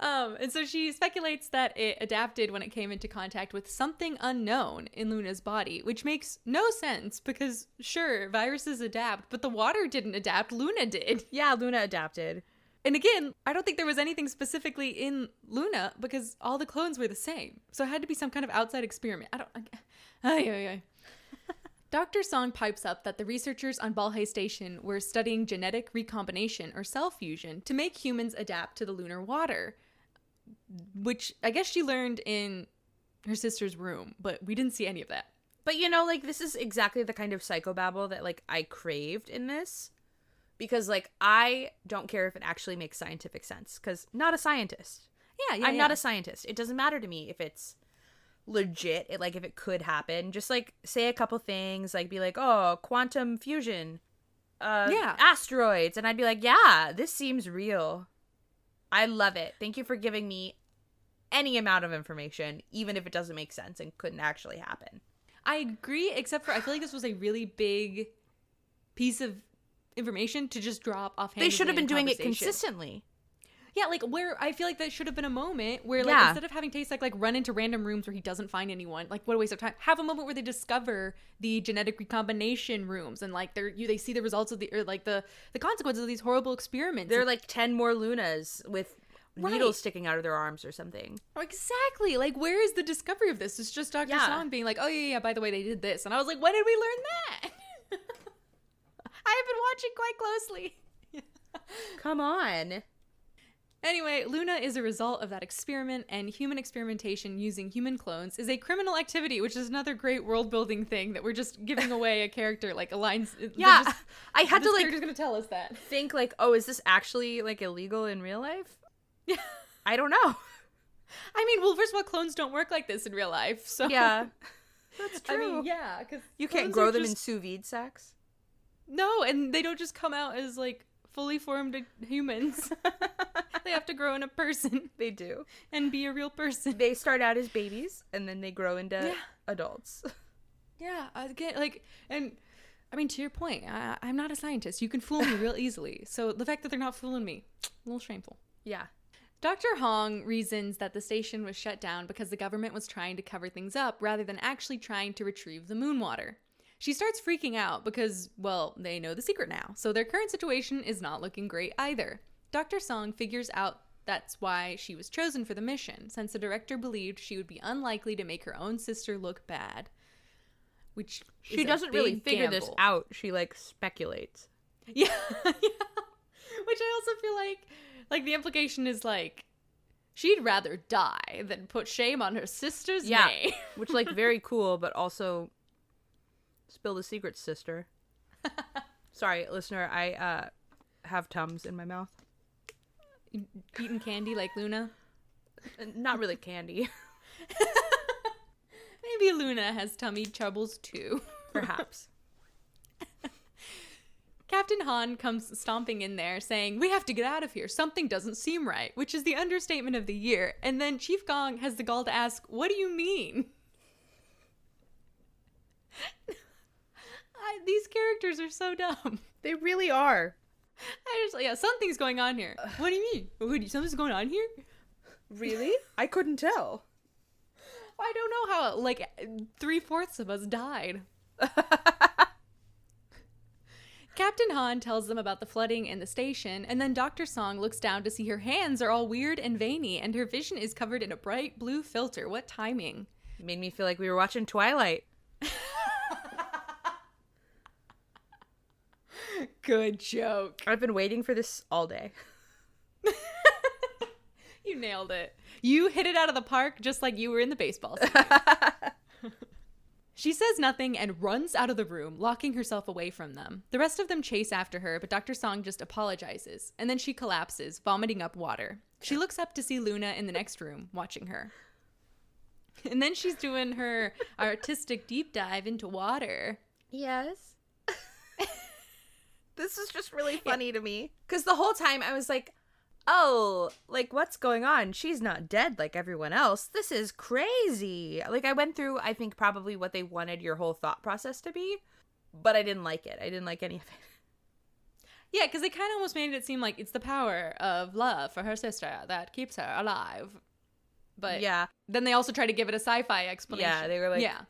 Um, and so she speculates that it adapted when it came into contact with something unknown in Luna's body, which makes no sense because, sure, viruses adapt, but the water didn't adapt, Luna did. [laughs] Yeah, Luna adapted. And again, I don't think there was anything specifically in Luna because all the clones were the same. So it had to be some kind of outside experiment. I don't. [laughs] Ay, ay, ay. Dr. Song pipes up that the researchers on Balhae Station were studying genetic recombination or cell fusion to make humans adapt to the lunar water, which I guess she learned in her sister's room, but we didn't see any of that. But you know, like this is exactly the kind of psychobabble that like I craved in this. Because like I don't care if it actually makes scientific sense cuz not a scientist. Yeah, yeah. I'm yeah. not a scientist. It doesn't matter to me if it's legit, it like if it could happen. Just like say a couple things, like be like, "Oh, quantum fusion." Uh Yeah. asteroids and I'd be like, "Yeah, this seems real." I love it. Thank you for giving me any amount of information even if it doesn't make sense and couldn't actually happen. I agree, except for I feel like this was a really big piece of information to just drop off. They should have been doing it consistently. Yeah, like where I feel like that should have been a moment where, like, Yeah. instead of having Taesuk like run into random rooms where he doesn't find anyone, like what a waste of time. Have a moment where they discover the genetic recombination rooms and like they're you they see the results of the or like the the consequences of these horrible experiments. There are like 10 more Lunas with Right. needles sticking out of their arms or something. exactly like where is the discovery of this? It's just Dr. Yeah. Song being like, oh yeah, yeah. By the way, they did this, and I was like, when did we learn that? [laughs] I have been watching quite closely. [laughs] Come on. Anyway, Luna is a result of that experiment, and human experimentation using human clones is a criminal activity, which is another great world building thing that we're just giving [laughs] away a character like a line. Yeah, just- I had to like character's gonna tell us that. think like, oh, is this actually like illegal in real life? Yeah, I don't know. [laughs] I mean, well, first of all, clones don't work like this in real life, so Yeah, [laughs] that's I true. mean, yeah, because you can't grow them in sous vide sacks. No, and they don't just come out as like fully formed humans. [laughs] they have to grow in a person They do. and be a real person. They start out as babies and then they grow into Yeah. adults. [laughs] Yeah, I get like, and I mean, to your point, I, I'm not a scientist. You can fool me real [laughs] easily. So the fact that they're not fooling me, [tsk] a little shameful. yeah. Dr. Hong reasons that the station was shut down because the government was trying to cover things up rather than actually trying to retrieve the moon water. She starts freaking out because, well, they know the secret now, so their current situation is not looking great either. Dr. Song figures out that's why she was chosen for the mission, since the director believed she would be unlikely to make her own sister look bad. Which She doesn't really figure this out. She like speculates. [laughs] Yeah, yeah. Which I also feel like, like the implication is like, she'd rather die than put shame on her sister's Yeah. name. Which like very [laughs] cool, but also spill the secret, sister. [laughs] Sorry, listener, I uh have tums in my mouth. Eating candy like Luna. Uh, Not really candy, [laughs] Maybe Luna has tummy troubles too. perhaps. [laughs] Captain Han comes stomping in there saying, We have to get out of here. Something doesn't seem right, which is the understatement of the year. And then Chief Gong has the gall to ask, What do you mean? I, these characters are so dumb. [laughs] They really are. I just, yeah, something's going on here. [sighs] What do you mean? Oh, what do you- something's going on here? [laughs] Really? I couldn't tell. I don't know how, like, three fourths of us died. [laughs] Captain Han tells them about the flooding in the station, and then Dr. Song looks down to see her hands are all weird and veiny, and her vision is covered in a bright blue filter. What timing? Made me feel like we were watching Twilight. Good joke. I've been waiting for this all day. [laughs] You nailed it. You hit it out of the park just like you were in the baseball. [laughs] She says nothing and runs out of the room, locking herself away from them. The rest of them chase after her, but Dr. Song just apologizes, and then she collapses, vomiting up water. She looks up to see Luna in the next room, watching her. And then she's doing her artistic deep dive into water. Yes. This is just really funny to me. Because the whole time I was like, oh, like what's going on? She's not dead like everyone else. This is crazy. Like I went through, I think, probably what they wanted your whole thought process to be, but I didn't like it. I didn't like any of it. Yeah, because they kind of almost made it seem like it's the power of love for her sister that keeps her alive. But yeah. then they also try to give it a sci-fi explanation. Yeah, they were like- yeah,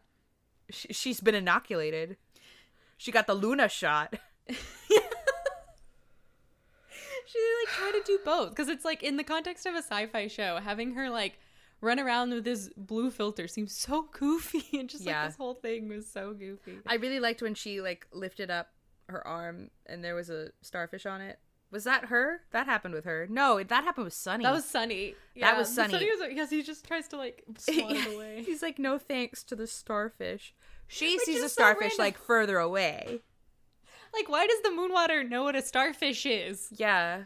she's been inoculated. She got the Luna shot. [laughs] [laughs] she like try to do both because it's like in the context of a sci-fi show, having her like run around with this blue filter seems so goofy, [laughs] and just Yeah. like this whole thing was so goofy. I really liked when she like lifted up her arm and there was a starfish on it. Was that her? That happened with her. No, that happened with Sunny. That was Sunny. Yeah, That was Sunny. Sunny was because he just tries to like [laughs] swat it away. He's like, no thanks to the starfish. She Which sees a is so starfish like further away. Like, why does the moon water know what a starfish is? Yeah.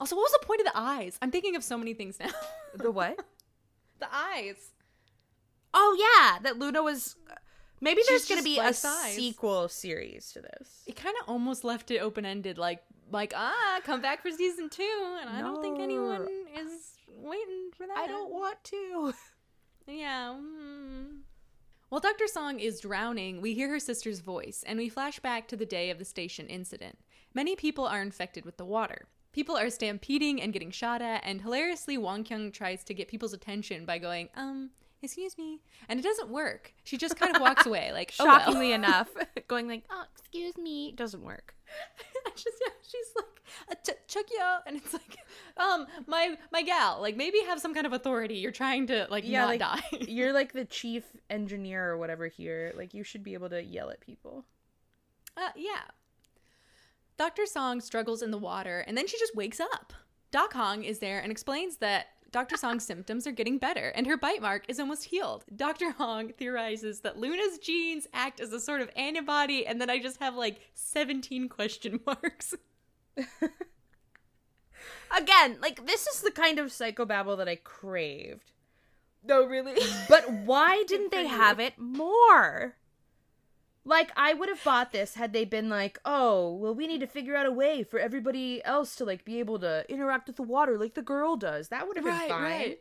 Also, what was the point of the eyes? I'm thinking of so many things now. The what? [laughs] the eyes. oh yeah, that Luna was. Maybe there's gonna be a sequel series to this. It kind of almost left it open ended, like like ah, come back for season two, and I don't think anyone is waiting for that. I don't want to. [laughs] Yeah. mm. While Dr. Song is drowning, we hear her sister's voice, and we flash back to the day of the station incident. Many people are infected with the water. People are stampeding and getting shot at, and hilariously, Wonkyung tries to get people's attention by going, um, excuse me. And it doesn't work. She just kind of walks away, like, oh, well. Shockingly enough, [laughs] going like, oh, excuse me, doesn't work. [laughs] Just yeah, she's like uh, [laughs] ch- chuck yo, and it's like, [laughs] um, my my gal, like maybe have some kind of authority. You're trying to like Yeah, not like, die. [laughs] You're like the chief engineer or whatever here. Like you should be able to yell at people. uh, yeah. Dr. Song struggles in the water, and then she just wakes up. Doc Hong is there and explains that Dr. Song's symptoms are getting better, and her bite mark is almost healed. Dr. Hong theorizes that Luna's genes act as a sort of antibody, and then I just have like 17 question marks. [laughs] Again, like this is the kind of psychobabble that I craved. No, really? [laughs] But why didn't they have it more? Like I would have bought this had they been like, "Oh, well we need to figure out a way for everybody else to like be able to interact with the water like the girl does." That would have been fine.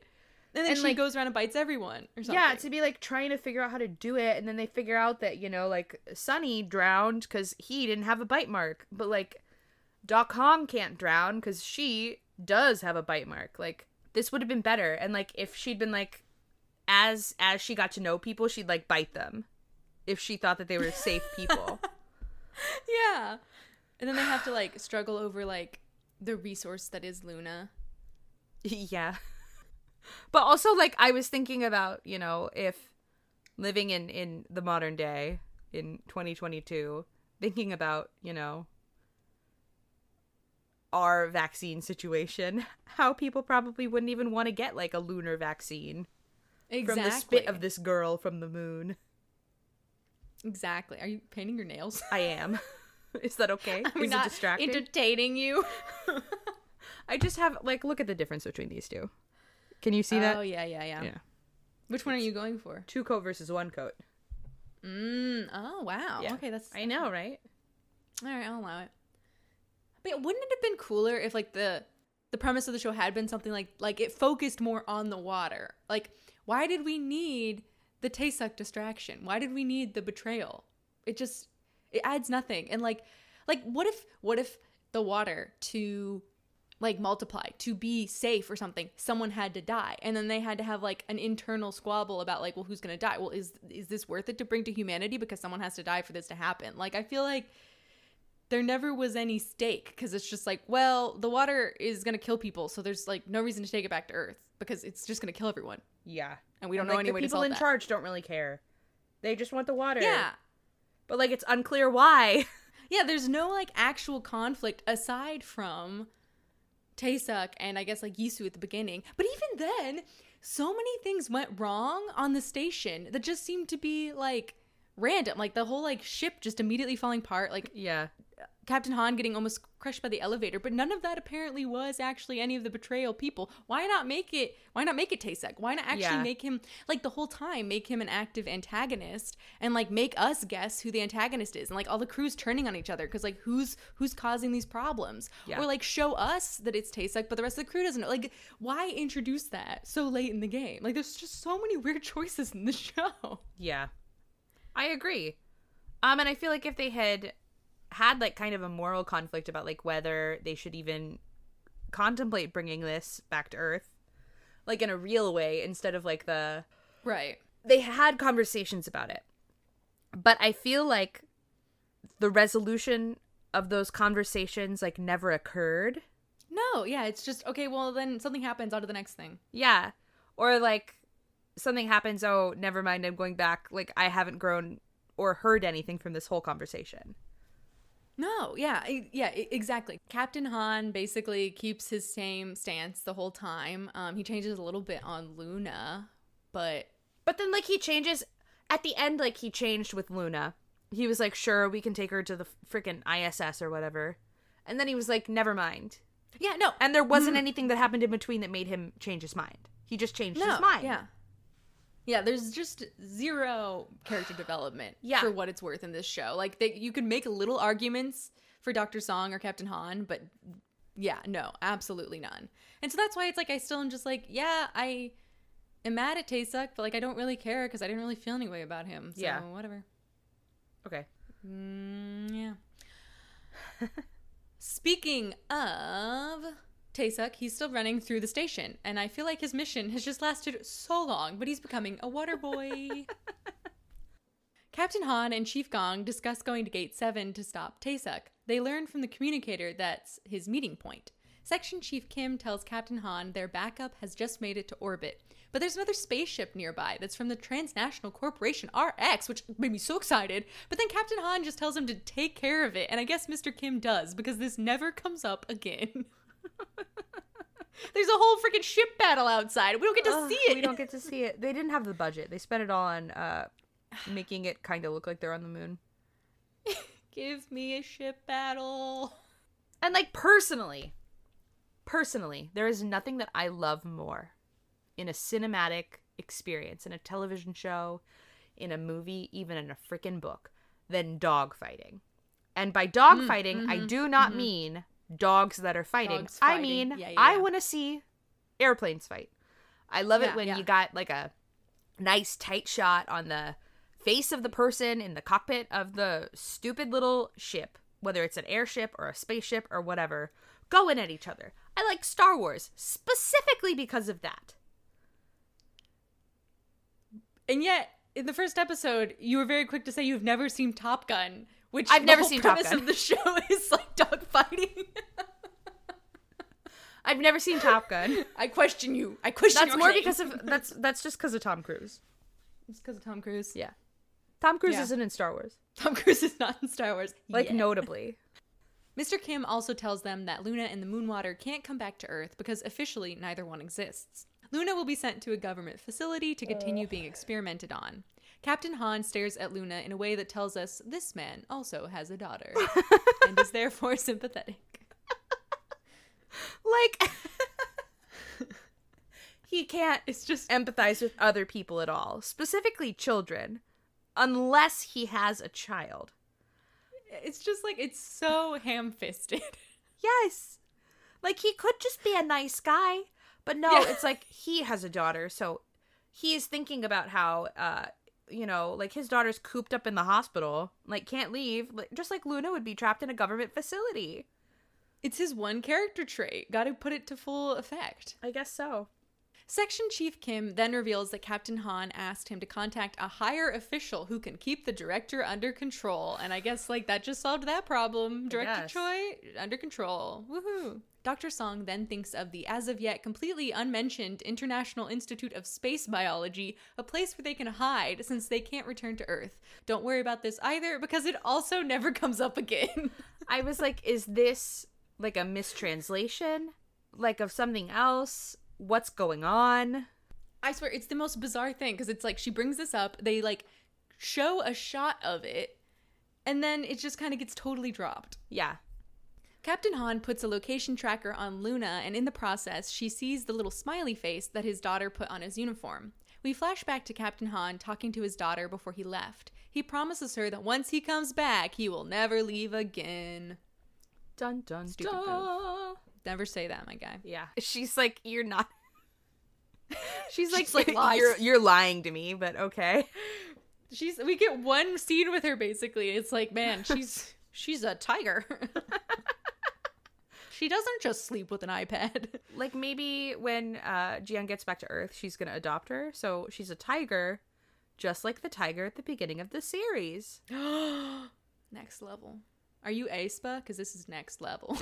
And then And, she like- goes around and bites everyone or something. Yeah, to be like trying to figure out how to do it, and then they figure out that you know, like Sunny drowned because he didn't have a bite mark, but like Doc Hong can't drown because she does have a bite mark. Like this would have been better, and like if she'd been like, as as she got to know people, she'd like bite them if she thought that they were safe [laughs] people. yeah. And then they have to like struggle over like the resource that is Luna. [laughs] yeah. But also like I was thinking about, you know, if living in in the modern day in 2022, thinking about, you know, our vaccine situation, [laughs] how people probably wouldn't even want to get like a lunar vaccine Exactly. from the spit of this girl from the moon. Exactly. Are you painting your nails? I am. [laughs] [laughs] Is that okay? We Is it not distracting? entertaining you? I just have like look at the difference between these two. Can you see that? Oh yeah, yeah, yeah, Yeah. Which one are you going for? Two coat versus one coat. Mm. Oh wow. Yeah. Okay, that's I know, right? all right. I'll allow it. But wouldn't it have been cooler if like the the premise of the show had been something like like it focused more on the water? Like, why did we need the Taesuk distraction? Why did we need the betrayal? It just it adds nothing. And like like what if what if the water to like multiply to be safe or something someone had to die and then they had to have like an internal squabble about like well who's going to die well is is this worth it to bring to humanity because someone has to die for this to happen like i feel like there never was any stake because it's just like well the water is going to kill people so there's like no reason to take it back to earth because it's just going to kill everyone Yeah. and we don't And, know like, any the way to people solve in that charge don't really care. They just want the water. yeah But like it's unclear why. [laughs] Yeah, there's no like actual conflict aside from Taesuk and I guess like Yisu at the beginning. But even then, so many things went wrong on the station that just seemed to be like random. Like the whole like ship just immediately falling apart, like yeah. Captain Han getting almost crushed by the elevator, but none of that apparently was actually any of the betrayal people. Why not make it why not make it Taesuk? Why not actually Yeah. make him like the whole time make him an active antagonist and like make us guess who the antagonist is and like all the crews turning on each other cuz like who's who's causing these problems? Yeah. Or like show us that it's Taesuk but the rest of the crew doesn't know. Like why introduce that so late in the game? Like there's just so many weird [laughs] choices in the show. Yeah. I agree. Um and I feel like if they had had like kind of a moral conflict about like whether they should even contemplate bringing this back to earth like in a real way instead of like the Right. they had conversations about it. But I feel like the resolution of those conversations like never occurred. No, yeah, it's just okay, well then something happens on to the next thing. Yeah. Or like something happens, oh, never mind, I'm going back. Like I haven't grown or heard anything from this whole conversation. No, yeah, yeah, exactly. Captain Han basically keeps his same stance the whole time. Um, he changes a little bit on Luna, but But then like he changes at the end like he changed with Luna. He was like, "Sure, we can take her to the freaking ISS or whatever." And then he was like, "Never mind." yeah, no, And there wasn't anything that happened in between that made him change his mind. He just changed no, his mind. yeah, yeah. There's just zero character [sighs] development Yeah. for what it's worth in this show. Like they, you could make little arguments for Doctor Song or Captain Han, but yeah, no, absolutely none. And so that's why it's like I still am just like, yeah, I am mad at Taesuk, but like I don't really care because I didn't really feel any way about him. So Yeah. whatever. Okay. Mm, yeah. [laughs] Speaking of Taesuk, he's still running through the station, and I feel like his mission has just lasted so long, but he's becoming a water boy. [laughs] Captain Han and Chief Gong discuss going to Gate 7 to stop Taesuk. They learn from the communicator that's his meeting point. Section Chief Kim tells Captain Han their backup has just made it to orbit. But there's another spaceship nearby that's from the Transnational Corporation RX, which made me so excited. But then Captain Han just tells him to take care of it, and I guess Mr. Kim does because this never comes up again. [laughs] [laughs] there's a whole freaking ship battle outside. We don't get to Ugh, see it. We don't get to see it. They didn't have the budget. They spent it all on uh making it kind of look like they're on the moon. [laughs] Give me a ship battle. And like personally, personally, there is nothing that I love more in a cinematic experience, in a television show, in a movie, even in a freaking book, than dog fighting. And by dog mm, fighting, I mm-hmm, do not mm-hmm. mean dogs that are fighting. Dogs I fighting. mean, Yeah, yeah, I want to see airplanes fight. I love it when you got like a nice tight shot on the face of the person in the cockpit of the stupid little ship, whether it's an airship or a spaceship or whatever, going at each other. I like Star Wars specifically because of that. And yet, in the first episode, you were very quick to say you've never seen Top Gun, which I've never seen Top Gun. of the show [laughs] is like dog fighting. I've never seen Top Gun. I question you. I question That's more claim. because of that's that's just because of Tom Cruise. it's because of Tom Cruise. Yeah. Tom Cruise Yeah. isn't in Star Wars. Tom Cruise is not in Star Wars. Like yet. notably. Mr. Kim also tells them that Luna and the Moonwater can't come back to Earth because officially neither one exists. Luna will be sent to a government facility to continue being experimented on. Captain Han stares at Luna in a way that tells us this man also has a daughter [laughs] and is therefore sympathetic. Like [laughs] he can't It's just empathize with other people at all, specifically children, unless he has a child. it's just like it's so ham-fisted. [laughs] Yes. Like he could just be a nice guy, but no, Yeah. it's like he has a daughter, so he's thinking about how uh you know, like his daughter's cooped up in the hospital, like can't leave, like, just like Luna would be trapped in a government facility. It's his one character trait. Got to put it to full effect. I guess so. Section Chief Kim then reveals that Captain Han asked him to contact a higher official who can keep the director under control. And I guess, like, that just solved that problem. Director. Choi, under control. Woohoo. Dr. Song then thinks of the as of yet completely unmentioned International Institute of Space Biology, a place where they can hide since they can't return to Earth. Don't worry about this either because it also [laughs] never comes up again. [laughs] I was like, is this like a mistranslation? Like of something else? What's going on? I swear it's the most bizarre thing because it's like she brings this up, they like show a shot of it, and then it just kind of gets totally dropped. Yeah. Captain Han puts a location tracker on Luna, and in the process, she sees the little smiley face that his daughter put on his uniform. We flash back to Captain Han talking to his daughter before he left. He promises her that once he comes back, he will never leave again. Dun dun Stupid dun. Never say that, my guy. Yeah. She's like, you're not. [laughs] She's like, She's like, you're you're lying to me, but okay. She's we get one scene with her basically. It's like, man, [laughs] she's she's a tiger. [laughs] she doesn't just sleep with an iPad. [laughs] Like maybe when uh Jian gets back to Earth, she's gonna adopt her. So she's a tiger, just like the tiger at the beginning of the series. [gasps] next level. Are you aespa? Because this is next level. [laughs] [laughs]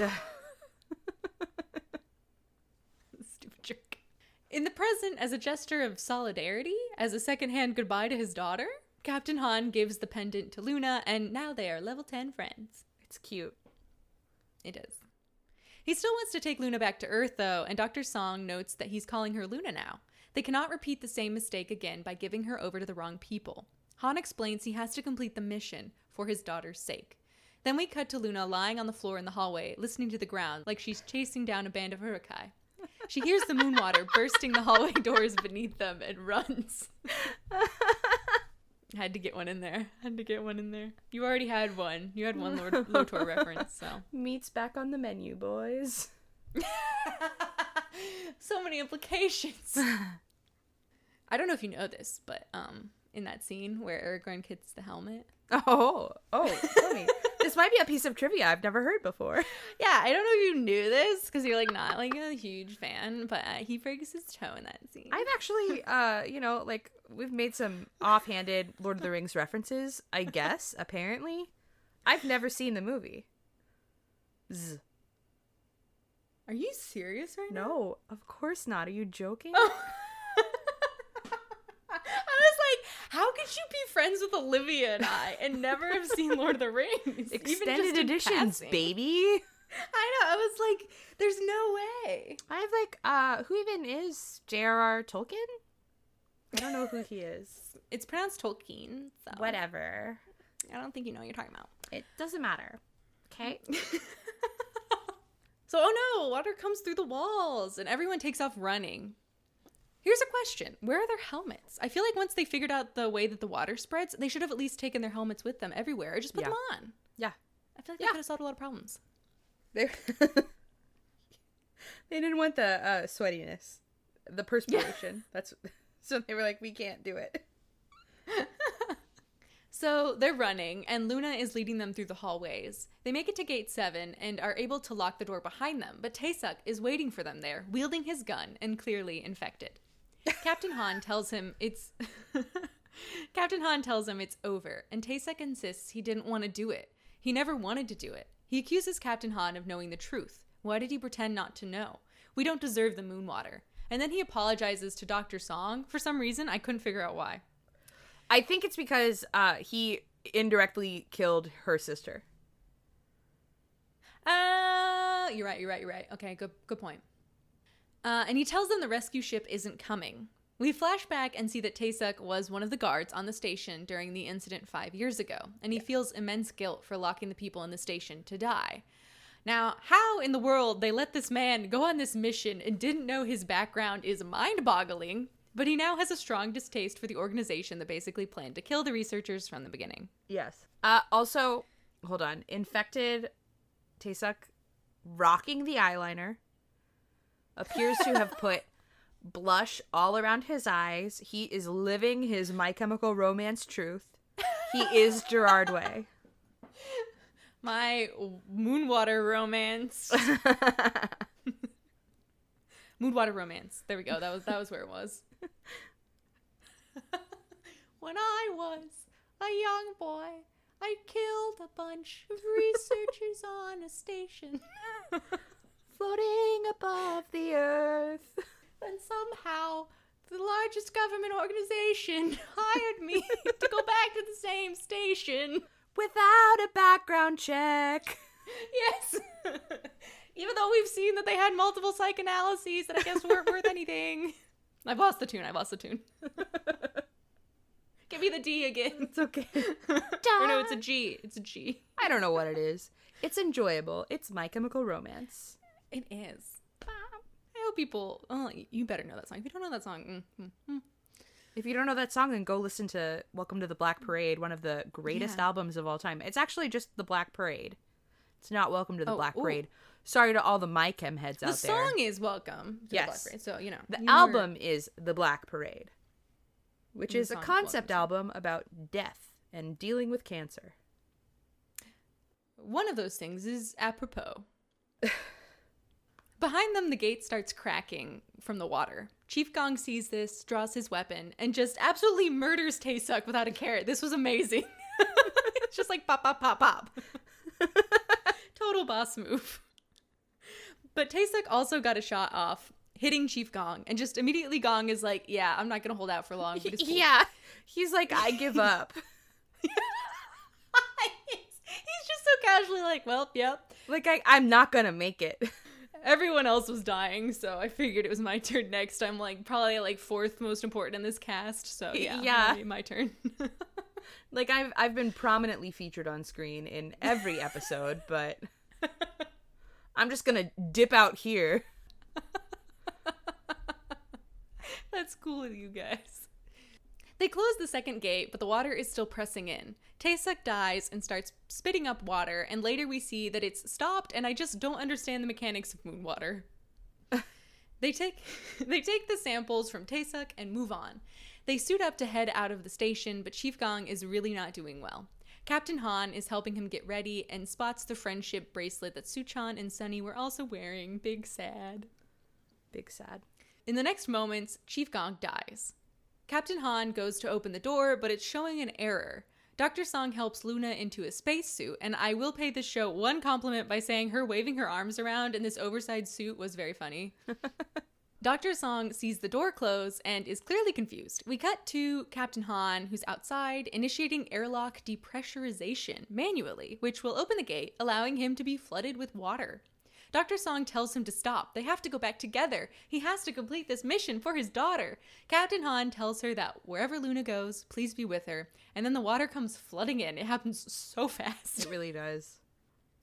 Stupid jerk. In the present, as a gesture of solidarity, as a secondhand goodbye to his daughter, Captain Han gives the pendant to Luna, and now they are level 10 friends. it's cute. It is. He still wants to take Luna back to Earth, though, and Dr. Song notes that he's calling her Luna now. They cannot repeat the same mistake again by giving her over to the wrong people. Han explains he has to complete the mission for his daughter's sake. Then we cut to Luna lying on the floor in the hallway, listening to the ground like she's chasing down a band of Uruk-hai. She hears the moon water [laughs] bursting the hallway [laughs] doors beneath them and runs. [laughs] Had to get one in there. [laughs] Had to get one in there. You already had one. You had one Lord [laughs] Lotor reference, so. Meat's back on the menu, boys. [laughs] so many implications. I don't know if you know this, but um, in that scene where Aragorn gets the helmet, Oh, oh, tell me. This might be a piece of trivia I've never heard before. [laughs] yeah, I don't know if you knew this because you're like not like a huge fan, but uh, he breaks his toe in that scene. I've actually, [laughs] uh, you know, like we've made some offhanded Lord of the Rings references. I guess [laughs] apparently, I've never seen the movie. Z. Are you serious right now? No, of course not. Are you joking? I was like, how could you be friends with Olivia and I and never have seen Lord of the Rings? Extended editions, baby. I know. I was like, there's no way. I have like, uh, who even is J.R.R. Tolkien? I don't know who he is. It's pronounced Tolkien. So Whatever. I don't think you know what you're talking about. It doesn't matter. Okay. [laughs] So, oh no, water comes through the walls and everyone takes off running. Here's a question Where are their helmets? I feel like once they figured out the way that the water spreads, they should have at least taken their helmets with them everywhere or just put Yeah. them on. Yeah. I feel like Yeah. that could have solved a lot of problems. They [laughs] they didn't want the uh, sweatiness, the perspiration. [laughs] That's [laughs] so they were like, we can't do it. So they're running, and Luna is leading them through the hallways. They make it to gate seven and are able to lock the door behind them, but Taesuk is waiting for them there, wielding his gun and clearly infected. Captain Han tells him it's. [laughs] Captain Han tells him it's over, and Taesuk insists he didn't want to do it. He never wanted to do it. He accuses Captain Han of knowing the truth. Why did he pretend not to know? We don't deserve the moon water. And then he apologizes to Dr. Song. For some reason, I couldn't figure out why. I think it's because uh, he indirectly killed her sister. Uh, you're right, you're right, you're right. Okay, good good point. Uh, and he tells them the rescue ship isn't coming. We flash back and see that Taesuk was one of the guards on the station during the incident five years ago, and he feels immense guilt for locking the people in the station to die. Now, how in the world they let this man go on this mission and didn't know his background is mind boggling, but he now has a strong distaste for the organization that basically planned to kill the researchers from the beginning. Yes. Uh, also, hold on. Infected Taesuk rocking the eyeliner appears to have put blush all around his eyes. He is living his My Chemical Romance truth. He is Gerard Way. My Moonwater romance. [laughs] Moonwater romance. There we go. That was that was where it was. [laughs] when I was a young boy, I killed a bunch of researchers on a station. [laughs] Floating above the earth. [laughs] and somehow the largest government organization [laughs] hired me [laughs] to go back to the same station. Without a background check. Yes. Even though we've seen that they had multiple psychanalyses that I guess weren't worth anything. I've lost the tune. I've lost the tune. Give me the D again. It's okay. or no, it's a G. It's a G. I don't know what it is. It's enjoyable. It's My Chemical Romance. It is. I hope people. Oh, you better know that song. If you don't know that song, mm, mm, mm. If you don't know that song, then go listen to Welcome to the Black Parade, one of the greatest Yeah. albums of all time. It's actually just the Black Parade. It's not Welcome to the Oh, Black ooh. Parade. Sorry to all the My Chem heads the out there. The song is "Welcome." To Yes. the Black Parade, so you know The you were- album is The Black Parade, which The is a concept album about death and dealing with cancer. One of those things is apropos. [laughs] Behind them, the gate starts cracking from the water. Chief Gong sees this, draws his weapon, and just absolutely murders Taesuk without a care. This was amazing. [laughs] it's just like pop, pop, pop, pop. [laughs] Total boss move. But Taesuk also got a shot off, hitting Chief Gong, and just immediately Gong is like, "Yeah, I'm not gonna hold out for long." cool." Yeah. He's like, I give [laughs] up. he's, just so casually like, "Well, yep." like, I, I'm not going to make it. Everyone else was dying, so I figured it was my turn next. I'm like probably like fourth most important in this cast, so yeah, Yeah. my, my turn. [laughs] like, I've, I've been prominently featured on screen in every episode, [laughs] but I'm just to dip out here. [laughs] That's cool with you guys. They close the second gate, but the water is still pressing in. Taesuk dies and starts spitting up water, and later we see that it's stopped, and I just don't understand the mechanics of moon water. [laughs] they take [laughs] they take the samples from Taesuk and move on. They suit up to head out of the station, but Chief Gong is really not doing well. Captain Han is helping him get ready and spots the friendship bracelet that Suchan and Sunny were also wearing. Big sad. Big sad. In the next moments, Chief Gong dies. Captain Han goes to open the door, but it's showing an error. Dr. Song helps Luna into a spacesuit, and I will pay this show one compliment by saying her waving her arms around in this oversized suit was very funny. [laughs] Dr. Song sees the door close and is clearly confused. We cut to Captain Han, who's outside, initiating airlock depressurization manually, which will open the gate, allowing him to be flooded with water. Dr. Song tells him to stop. They have to go back together. He has to complete this mission for his daughter. Captain Han tells her that wherever Luna goes, please be with her. And then the water comes flooding in. It happens so fast. It really does.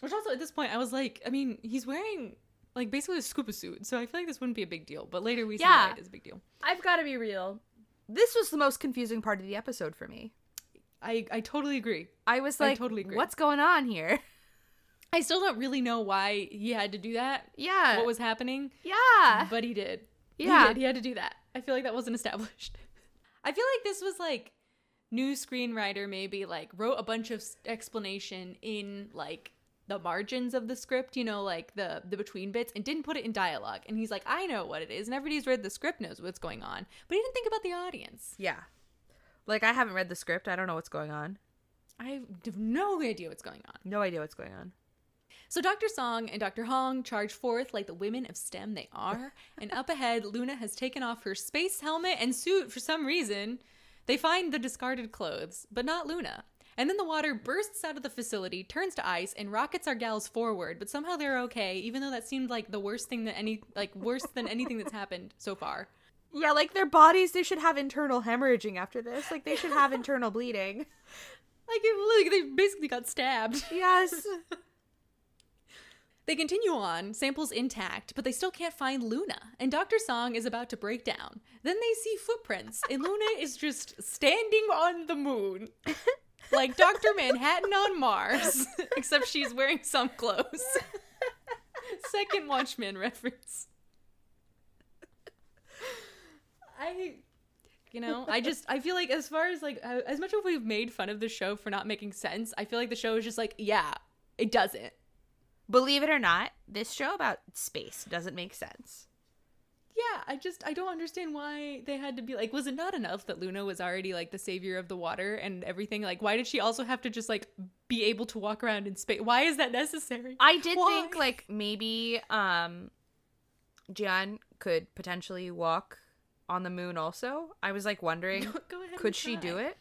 Which also at this point I was like, I mean, he's wearing like basically a scuba suit. So I feel like this wouldn't be a big deal. But later we see why it is a big deal. I've got to be real. This was the most confusing part of the episode for me. I I totally agree. I was I like, totally agree. what's going on here? [laughs] I still don't really know why he had to do that. Yeah. What was happening? yeah. But he did. Yeah. He did. He had to do that. I feel like that wasn't established. [laughs] I feel like this was like new screenwriter maybe like wrote a bunch of explanation in like the margins of the script, you know, like the the between bits and didn't put it in dialogue. And he's like, "I know what it is." And everybody's read the script knows what's going on. But he didn't think about the audience. yeah. Like I haven't read the script. I don't know what's going on. I have no idea what's going on. No idea what's going on. So Dr. Song and Dr. Hong charge forth like the women of STEM they are, and up [laughs] ahead, Luna has taken off her space helmet and suit for some reason. They find the discarded clothes, but not Luna. And then the water bursts out of the facility, turns to ice, and rockets our gals forward, but somehow they're okay, even though that seemed like the worst thing that any like worse than anything that's happened so far. Yeah, like their bodies, they should have internal hemorrhaging after this. Like they should have internal bleeding. [laughs] Like, it, like they basically got stabbed. Yes. [laughs] They continue on, samples intact, but they still can't find Luna, and Dr. Song is about to break down. Then they see footprints, and Luna [laughs] is just standing on the moon. Like Dr. Manhattan on Mars, [laughs] except she's wearing some clothes. [laughs] Second Watchmen reference. I you know, I just I feel like as far as like uh, as much as we've made fun of the show for not making sense, I feel like the show is just like, yeah, it doesn't. Believe it or not, this show about space doesn't make sense. Yeah, I just I don't understand why they had to be like was it not enough that Luna was already like the savior of the water and everything? Like why did she also have to just like be able to walk around in space? Why is that necessary? I did Why? think like maybe um Jian could potentially walk on the moon also. I was like wondering [laughs] could she do it?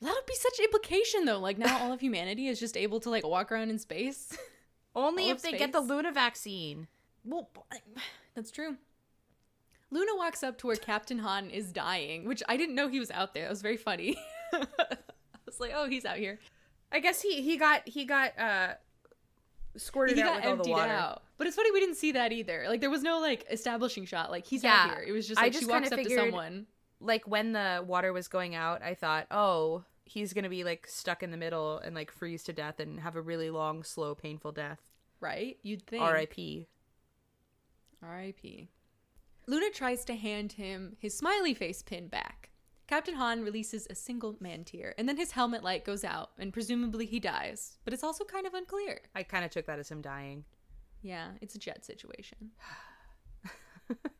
That would be such implication though. Like now all of humanity is just able to like walk around in space. [laughs] Only if they get the? Luna vaccine. well, that's true. Luna walks up to where Captain Han is dying, which I didn't know he was out there. That was very funny. [laughs] I was like, oh, he's out here. I guess he he got he got uh squirted he out got with all the water. out. But it's funny we didn't see that either. Like there was no like establishing shot. Like he's Yeah. out here. It was just I like just she walks up to someone. Like when the water was going out, I thought, "Oh, he's going to be like stuck in the middle and like freeze to death and have a really long, slow, painful death." Right? You'd think. R.I.P. R.I.P. Luna tries to hand him his smiley face pin back. Captain Han releases a single man tear, and then his helmet light goes out, and presumably he dies. But it's also kind of unclear. I kind of took that as him dying. Yeah, it's a jet situation. [sighs] [laughs]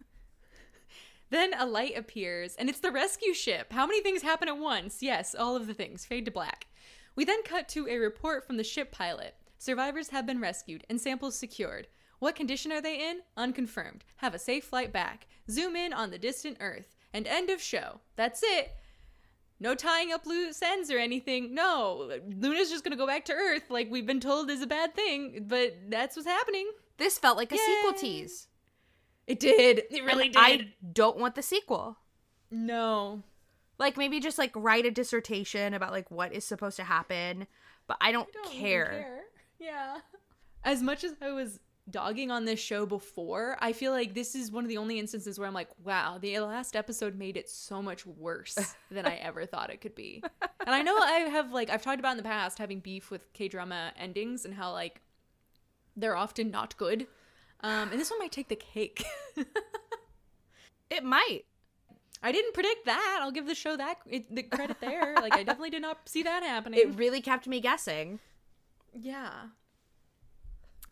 then a light appears, and it's the rescue ship. How many things happen at once? Yes, all of the things. Fade to black. We then cut to a report from the ship pilot. Survivors have been rescued and samples secured. What condition are they in? Unconfirmed. Have a safe flight back. Zoom in on the distant Earth. And end of show. That's it. No tying up loose ends or anything. No, Luna's just gonna go back to Earth like we've been told is a bad thing, but that's what's happening. This felt like a sequel tease. It did. It really And did. I don't want the sequel. no. Like maybe just like write a dissertation about like what is supposed to happen, but I don't, I don't even care. Yeah. As much as I was dogging on this show before, I feel like this is one of the only instances where I'm like, wow, the last episode made it so much worse [laughs] than I ever thought it could be. And I know I have like I've talked about in the past having beef with K drama endings and how like they're often not good. Um, and this one might take the cake. [laughs] It might. I didn't predict that. I'll give the show that it, the credit there. like I definitely did not see that happening. It really kept me guessing. Yeah.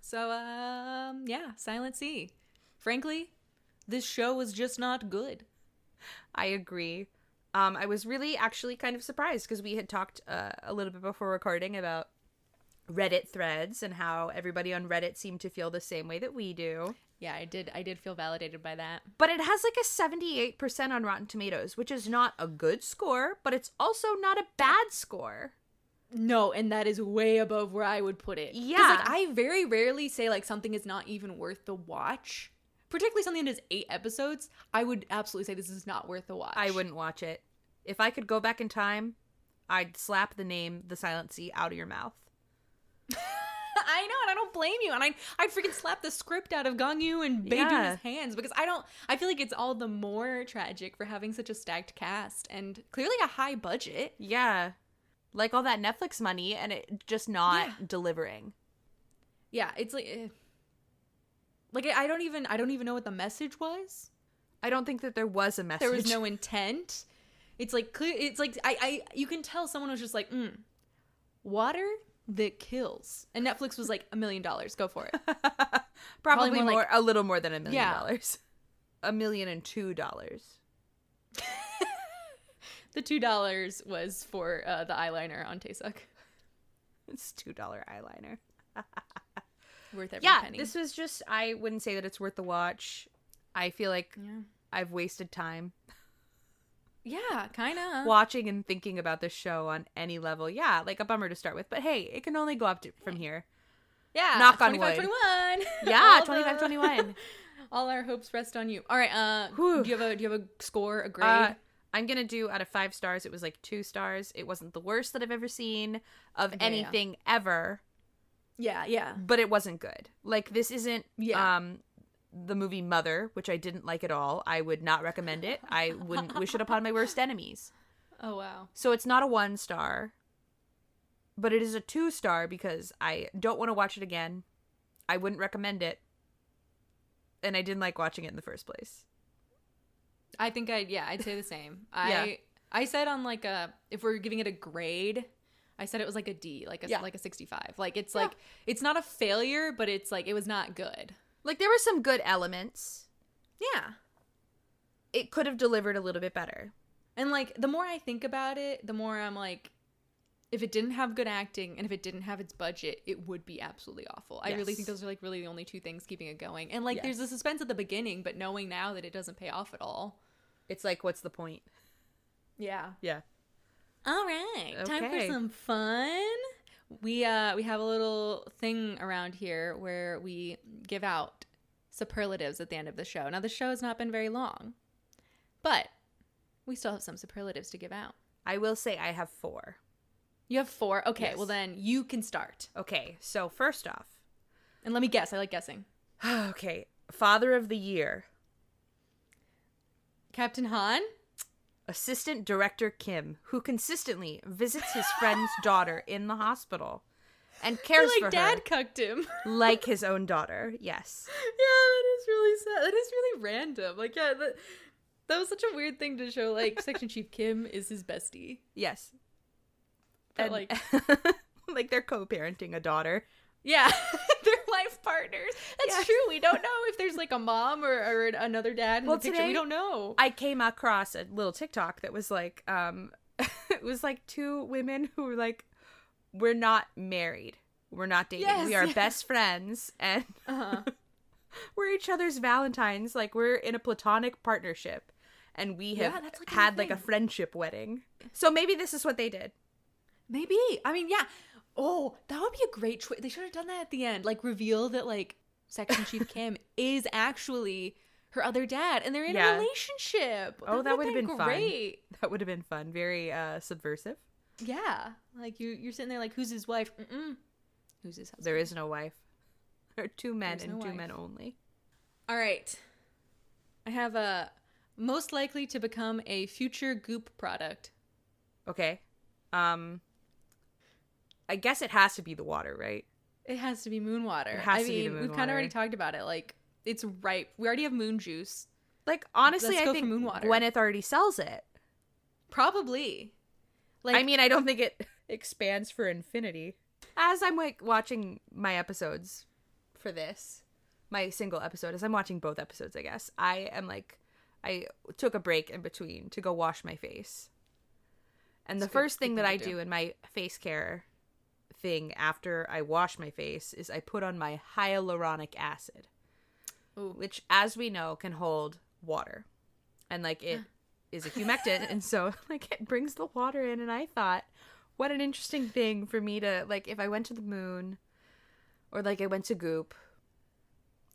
So um yeah, Silent Sea. Frankly, this show was just not good. I agree. Um, I was really actually kind of surprised because we had talked uh, a little bit before recording about Reddit threads and how everybody on Reddit seemed to feel the same way that we do. Yeah, I did I did feel validated by that. But it has like a 78% on Rotten Tomatoes, which is not a good score, but it's also not a bad score. No, and that is way above where I would put it. Yeah. like I very rarely say like something is not even worth the watch. Particularly something that is eight episodes, I would absolutely say this is not worth the watch. I wouldn't watch it. If I could go back in time, I'd slap the name The Silent Sea out of your mouth. I know, and I don't blame you. And I I'd freaking slap the script out of Gong Yoo and Bae Yeah. Doona's hands because I don't. I feel like it's all the more tragic for having such a stacked cast and clearly a high budget. Yeah. Like all that Netflix money and it just not Yeah. delivering. Yeah, it's like. eh. Like I don't even I don't even know what the message was. I don't think that there was a message. There was no [laughs] intent. It's like clear. It's like I I you can tell someone was just like, mm, water that kills, and Netflix was like a million dollars. Go for it. [laughs] Probably, more more, like- a little more than a million Yeah. dollars. A million and two dollars. [laughs] The two dollars was for uh, the eyeliner on Taesuk. It's two dollar eyeliner. [laughs] Worth every Yeah, penny. this was just I wouldn't say that it's worth the watch. I feel like yeah, I've wasted time yeah, kind of. watching and thinking about this show on any level. Yeah, like a bummer to start with, but hey, it can only go up to, from here. Yeah, Knock on 25, wood. 21. [laughs] Yeah, All the- 25 21. [laughs] All our hopes rest on you. All right. Uh, Whew. do you have a do you have a score, a grade? Uh, I'm gonna do out of five stars. It was like two stars. It wasn't the worst that I've ever seen of Okay, yeah. anything ever, yeah, yeah. but it wasn't good. Like this isn't Yeah. um the movie Mother, which I didn't like at all. I would not recommend it. I wouldn't wish it upon my worst enemies. [laughs] Oh wow. So it's not a one star, but it is a two star because I don't want to watch it again. I wouldn't recommend it. And I didn't like watching it in the first place. I think I yeah I'd say the same. [laughs] I Yeah. I said on like a if we're giving it a grade, I said it was like a D, like a Yeah. like a sixty five. Like it's like it's not a failure, but it's like it was not good. Like there were some good elements. Yeah. It could have delivered a little bit better. And like the more I think about it, the more I'm like, if it didn't have good acting and if it didn't have its budget, it would be absolutely awful. I really think those are like really the only two things keeping it going. And like there's the suspense at the beginning, but knowing now that it doesn't pay off at all. It's like, what's the point? Yeah. Yeah. All right. Time for some fun. We uh we have a little thing around here where we give out superlatives at the end of the show. Now the show has not been very long, but we still have some superlatives to give out. I will say I have four. You have four. Okay, Yes. well then you can start. Okay, so first off, And let me guess. I like guessing. [sighs] okay, Father of the Year, Captain Han. Assistant Director Kim, who consistently visits his friend's [laughs] daughter in the hospital and cares like for dad her cucked him. [laughs] like his own daughter. Yes. yeah, that is really sad. That is really random. Like, yeah, that, that was such a weird thing to show. Like, Section Chief Kim is his bestie. Yes. But, And- like, [laughs] like they're co-parenting a daughter. yeah, they're partners. That's Yes. true. We don't [laughs] know if there's like a mom or, or another dad in Well, the picture. today- we don't know. I came across a little TikTok that was like, um, [laughs] it was like two women who were like, "We're not married, we're not dating, Yes, we are yeah. best friends, and [laughs] Uh-huh. we're each other's Valentines. Like we're in a platonic partnership, and we have Yeah, like, had like a friendship wedding. So maybe this is what they did. Maybe. I mean, yeah. Oh, that would be a great choice. They should have done that at the end. Like, reveal that, like, Section Chief [laughs] Kim is actually her other dad and they're in Yeah. a relationship. Oh, that would've would've been fun. great. That would have been fun. Very uh, subversive. Yeah. Like, you, you're sitting there, like, who's his wife? Mm-mm. Who's his husband? There is no wife. [laughs] There are two men There's and no two wife. men only. All right. I have a most likely to become a future goop product. Okay. Um. I guess it has to be the water, right? It has to be moon water. It has I to be the mean, moon we've kind of already talked about it. Like, it's ripe. We already have moon juice. Like honestly, Let's I think moon water. Gwyneth already sells it. Probably. Like, I mean, I don't think it expands for infinity. As I'm like watching my episodes for this, my single episode, as I'm watching both episodes, I guess I am like, I took a break in between to go wash my face, and the It's good- first thing that I do. do in my face care thing after I wash my face is I put on my hyaluronic acid, Ooh. which, as we know, can hold water, and like it [gasps] is a humectant, and so [laughs] like it brings the water in. And I thought, what an interesting thing for me to like if I went to the moon, or like I went to Goop,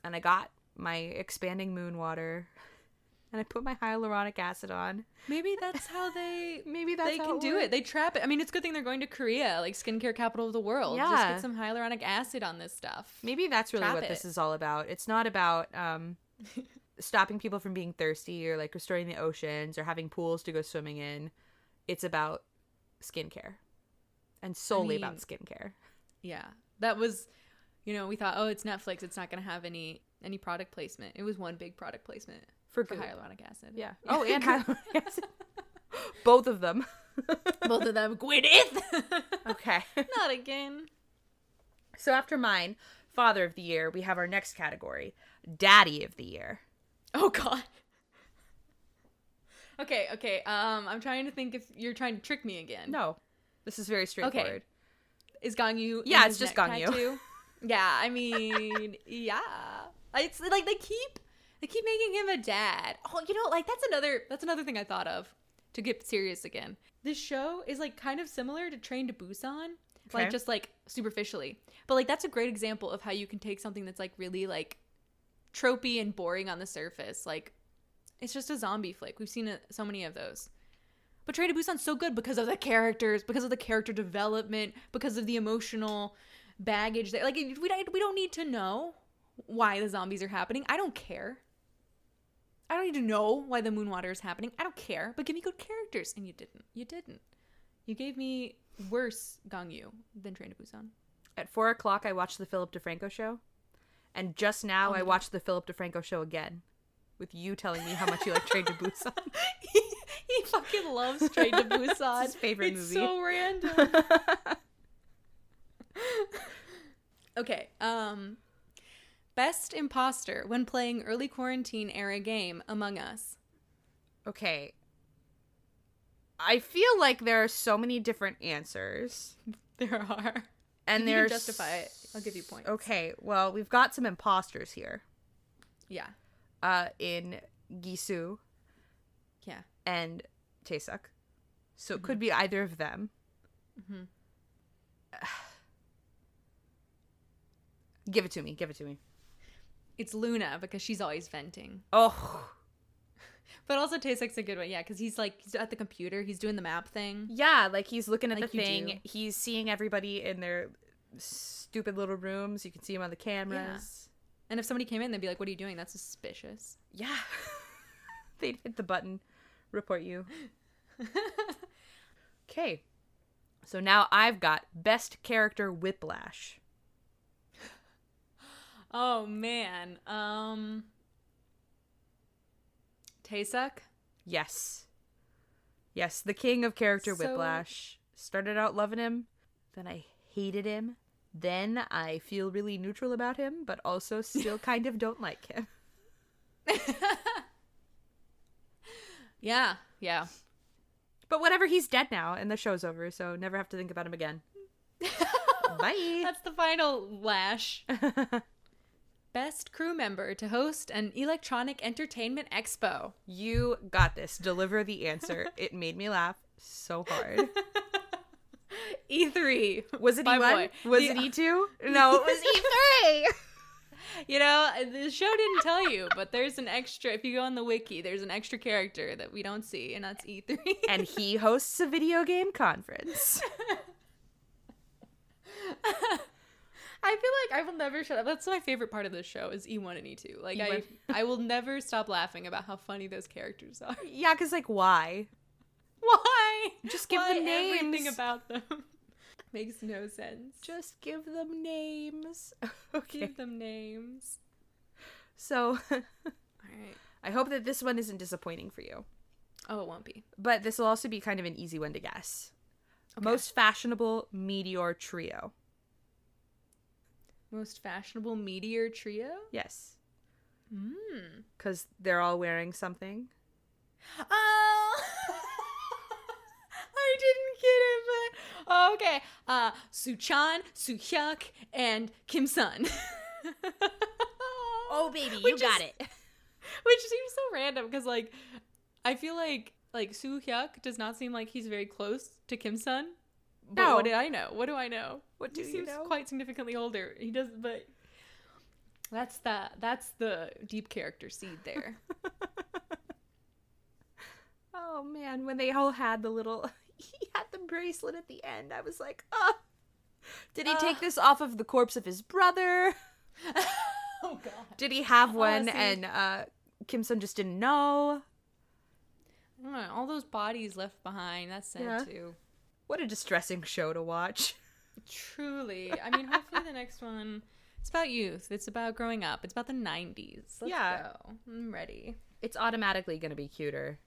and I got my expanding moon water, and I put my hyaluronic acid on. Maybe that's how they [laughs] Maybe that's how they can it do works. it. They trap it. I mean, it's a good thing they're going to Korea, like skincare capital of the world. Just Yeah. get some hyaluronic acid on this stuff. Maybe that's really Trap what this is all about. It's not about um, [laughs] stopping people from being thirsty or like restoring the oceans or having pools to go swimming in. It's about skincare and solely about mean- skincare. Yeah, that was, you know, we thought, oh, it's Netflix. It's not going to have any any product placement. It was one big product placement For for hyaluronic acid. Yeah. [laughs] Oh, and [laughs] hyaluronic acid. [laughs] Both of them. both of them. Gwyneth. okay. not again. So after mine, Father of the Year, we have our next category, Daddy of the Year. Oh God. Okay, okay. Um, I'm trying to think if you're trying to trick me again. No, this is very straightforward. Is Gong Yoo? Yeah, it's just Gong Yoo. yeah, I mean, yeah. It's like they keep they keep making him a dad. Oh, you know, like that's another that's another thing I thought of to get serious again. This show is like kind of similar to Train to Busan, Okay. like just like superficially. But like that's a great example of how you can take something that's like really like tropey and boring on the surface, like it's just a zombie flick. We've seen it, so many of those. But Train to Busan's so good because of the characters, because of the character development, because of the emotional baggage. That like we don't we don't need to know why the zombies are happening. I don't care. I don't need to know why the moon water is happening. I don't care. But give me good characters, and you didn't. You didn't. You gave me worse Gong Yoo than Train to Busan. At four o'clock, I watched the Philip DeFranco show, and just now Oh I my watched the Philip DeFranco show again, with you telling me how much you like Train to Busan. [laughs] he, he fucking loves Train to [laughs] Busan. his favorite it's movie. so random. [laughs] okay. Um, best imposter when playing early quarantine era game Among Us. okay. I feel like there are so many different answers, [laughs] There are. and you can there's justify it, I'll give you points. Okay, well, we've got some imposters here. Yeah. Uh, in Gisu Yeah. and Taesuk, so Mm-hmm. it could be either of them. Mm-hmm. [sighs] Give it to me. Give it to me. It's Luna because she's always venting. Oh, [laughs] But also Taesuk's a good one. Yeah, because he's like he's at the computer. He's doing the map thing. yeah. Like he's looking at Like the thing. do. He's seeing everybody in their stupid little rooms. You can see him on the cameras. And if somebody came in, they'd be like, "What are you doing? That's suspicious." Yeah. [laughs] They'd hit the button, report you. [laughs] Okay. So now I've got best character whiplash. Oh man. Um Taesuk? Yes. Yes, the king of character So- whiplash. Started out loving him, then I hated him. Then I feel really neutral about him, but also still [laughs] kind of don't like him. [laughs] Yeah, yeah. But whatever, he's dead now and the show's over, so never have to think about him again. [laughs] Bye. That's the final lash. Best crew member to host an electronic entertainment expo. you got this. Deliver the answer. [laughs] It made me laugh so hard. [laughs] E3. Was it My E1? boy. Was The- it E2? [laughs] No, it was E3. You know, the show didn't tell you, but there's an extra. If you go on the wiki, there's an extra character that we don't see, and that's E3. and he hosts a video game conference. I feel like I will never shut up. That's my favorite part of this show is E1 and E2. Like E1. I, I will never stop laughing about how funny those characters are. [laughs] Yeah, because, like, why? Why? Just give Why them Everything names. about them [laughs] makes no sense. Just give them names. [laughs] okay. give them names. So All right. I hope that this one isn't disappointing for you. Oh, it won't be. But this will also be kind of an easy one to guess. Okay. Most fashionable meteor trio. Most fashionable meteor trio. Yes. Hmm. Because they're all wearing something. Oh. [laughs] I didn't get it, but oh, okay. Uh, Suchan, Suhyuk, and Kim Sun. Oh, baby, you Which got is- it. [laughs] Which seems so random because, like, I feel like like Suhyuk does not seem like he's very close to Kim Sun. But No. what did I know? What do I know? What do he you seems know? quite significantly older. He does, but that's the that's the deep character seed there. [laughs] Oh man, when they all had the little, [laughs] he had the bracelet at the end. I was like, oh. Did he take this off of the corpse of his brother? [laughs] oh god. Did he have one see. and uh, Kim Sun just didn't know? I don't know, all those bodies left behind. That's sad Yeah. too. What a distressing show to watch. Truly. I mean, hopefully the next one. It's about youth. It's about growing up. It's about the '90s. Let's Yeah. go. I'm ready. It's automatically going to be cuter.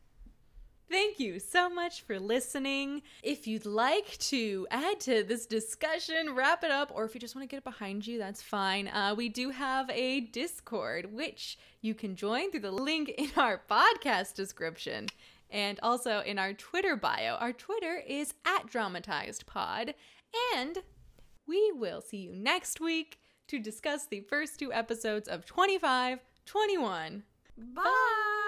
Thank you so much for listening. If you'd like to add to this discussion, wrap it up, or if you just want to get it behind you, that's fine. Uh, we do have a Discord, which you can join through the link in our [laughs] podcast description and also in our Twitter bio. Our Twitter is at dramatizedpod. And we will see you next week to discuss the first two episodes of 25 21. Bye.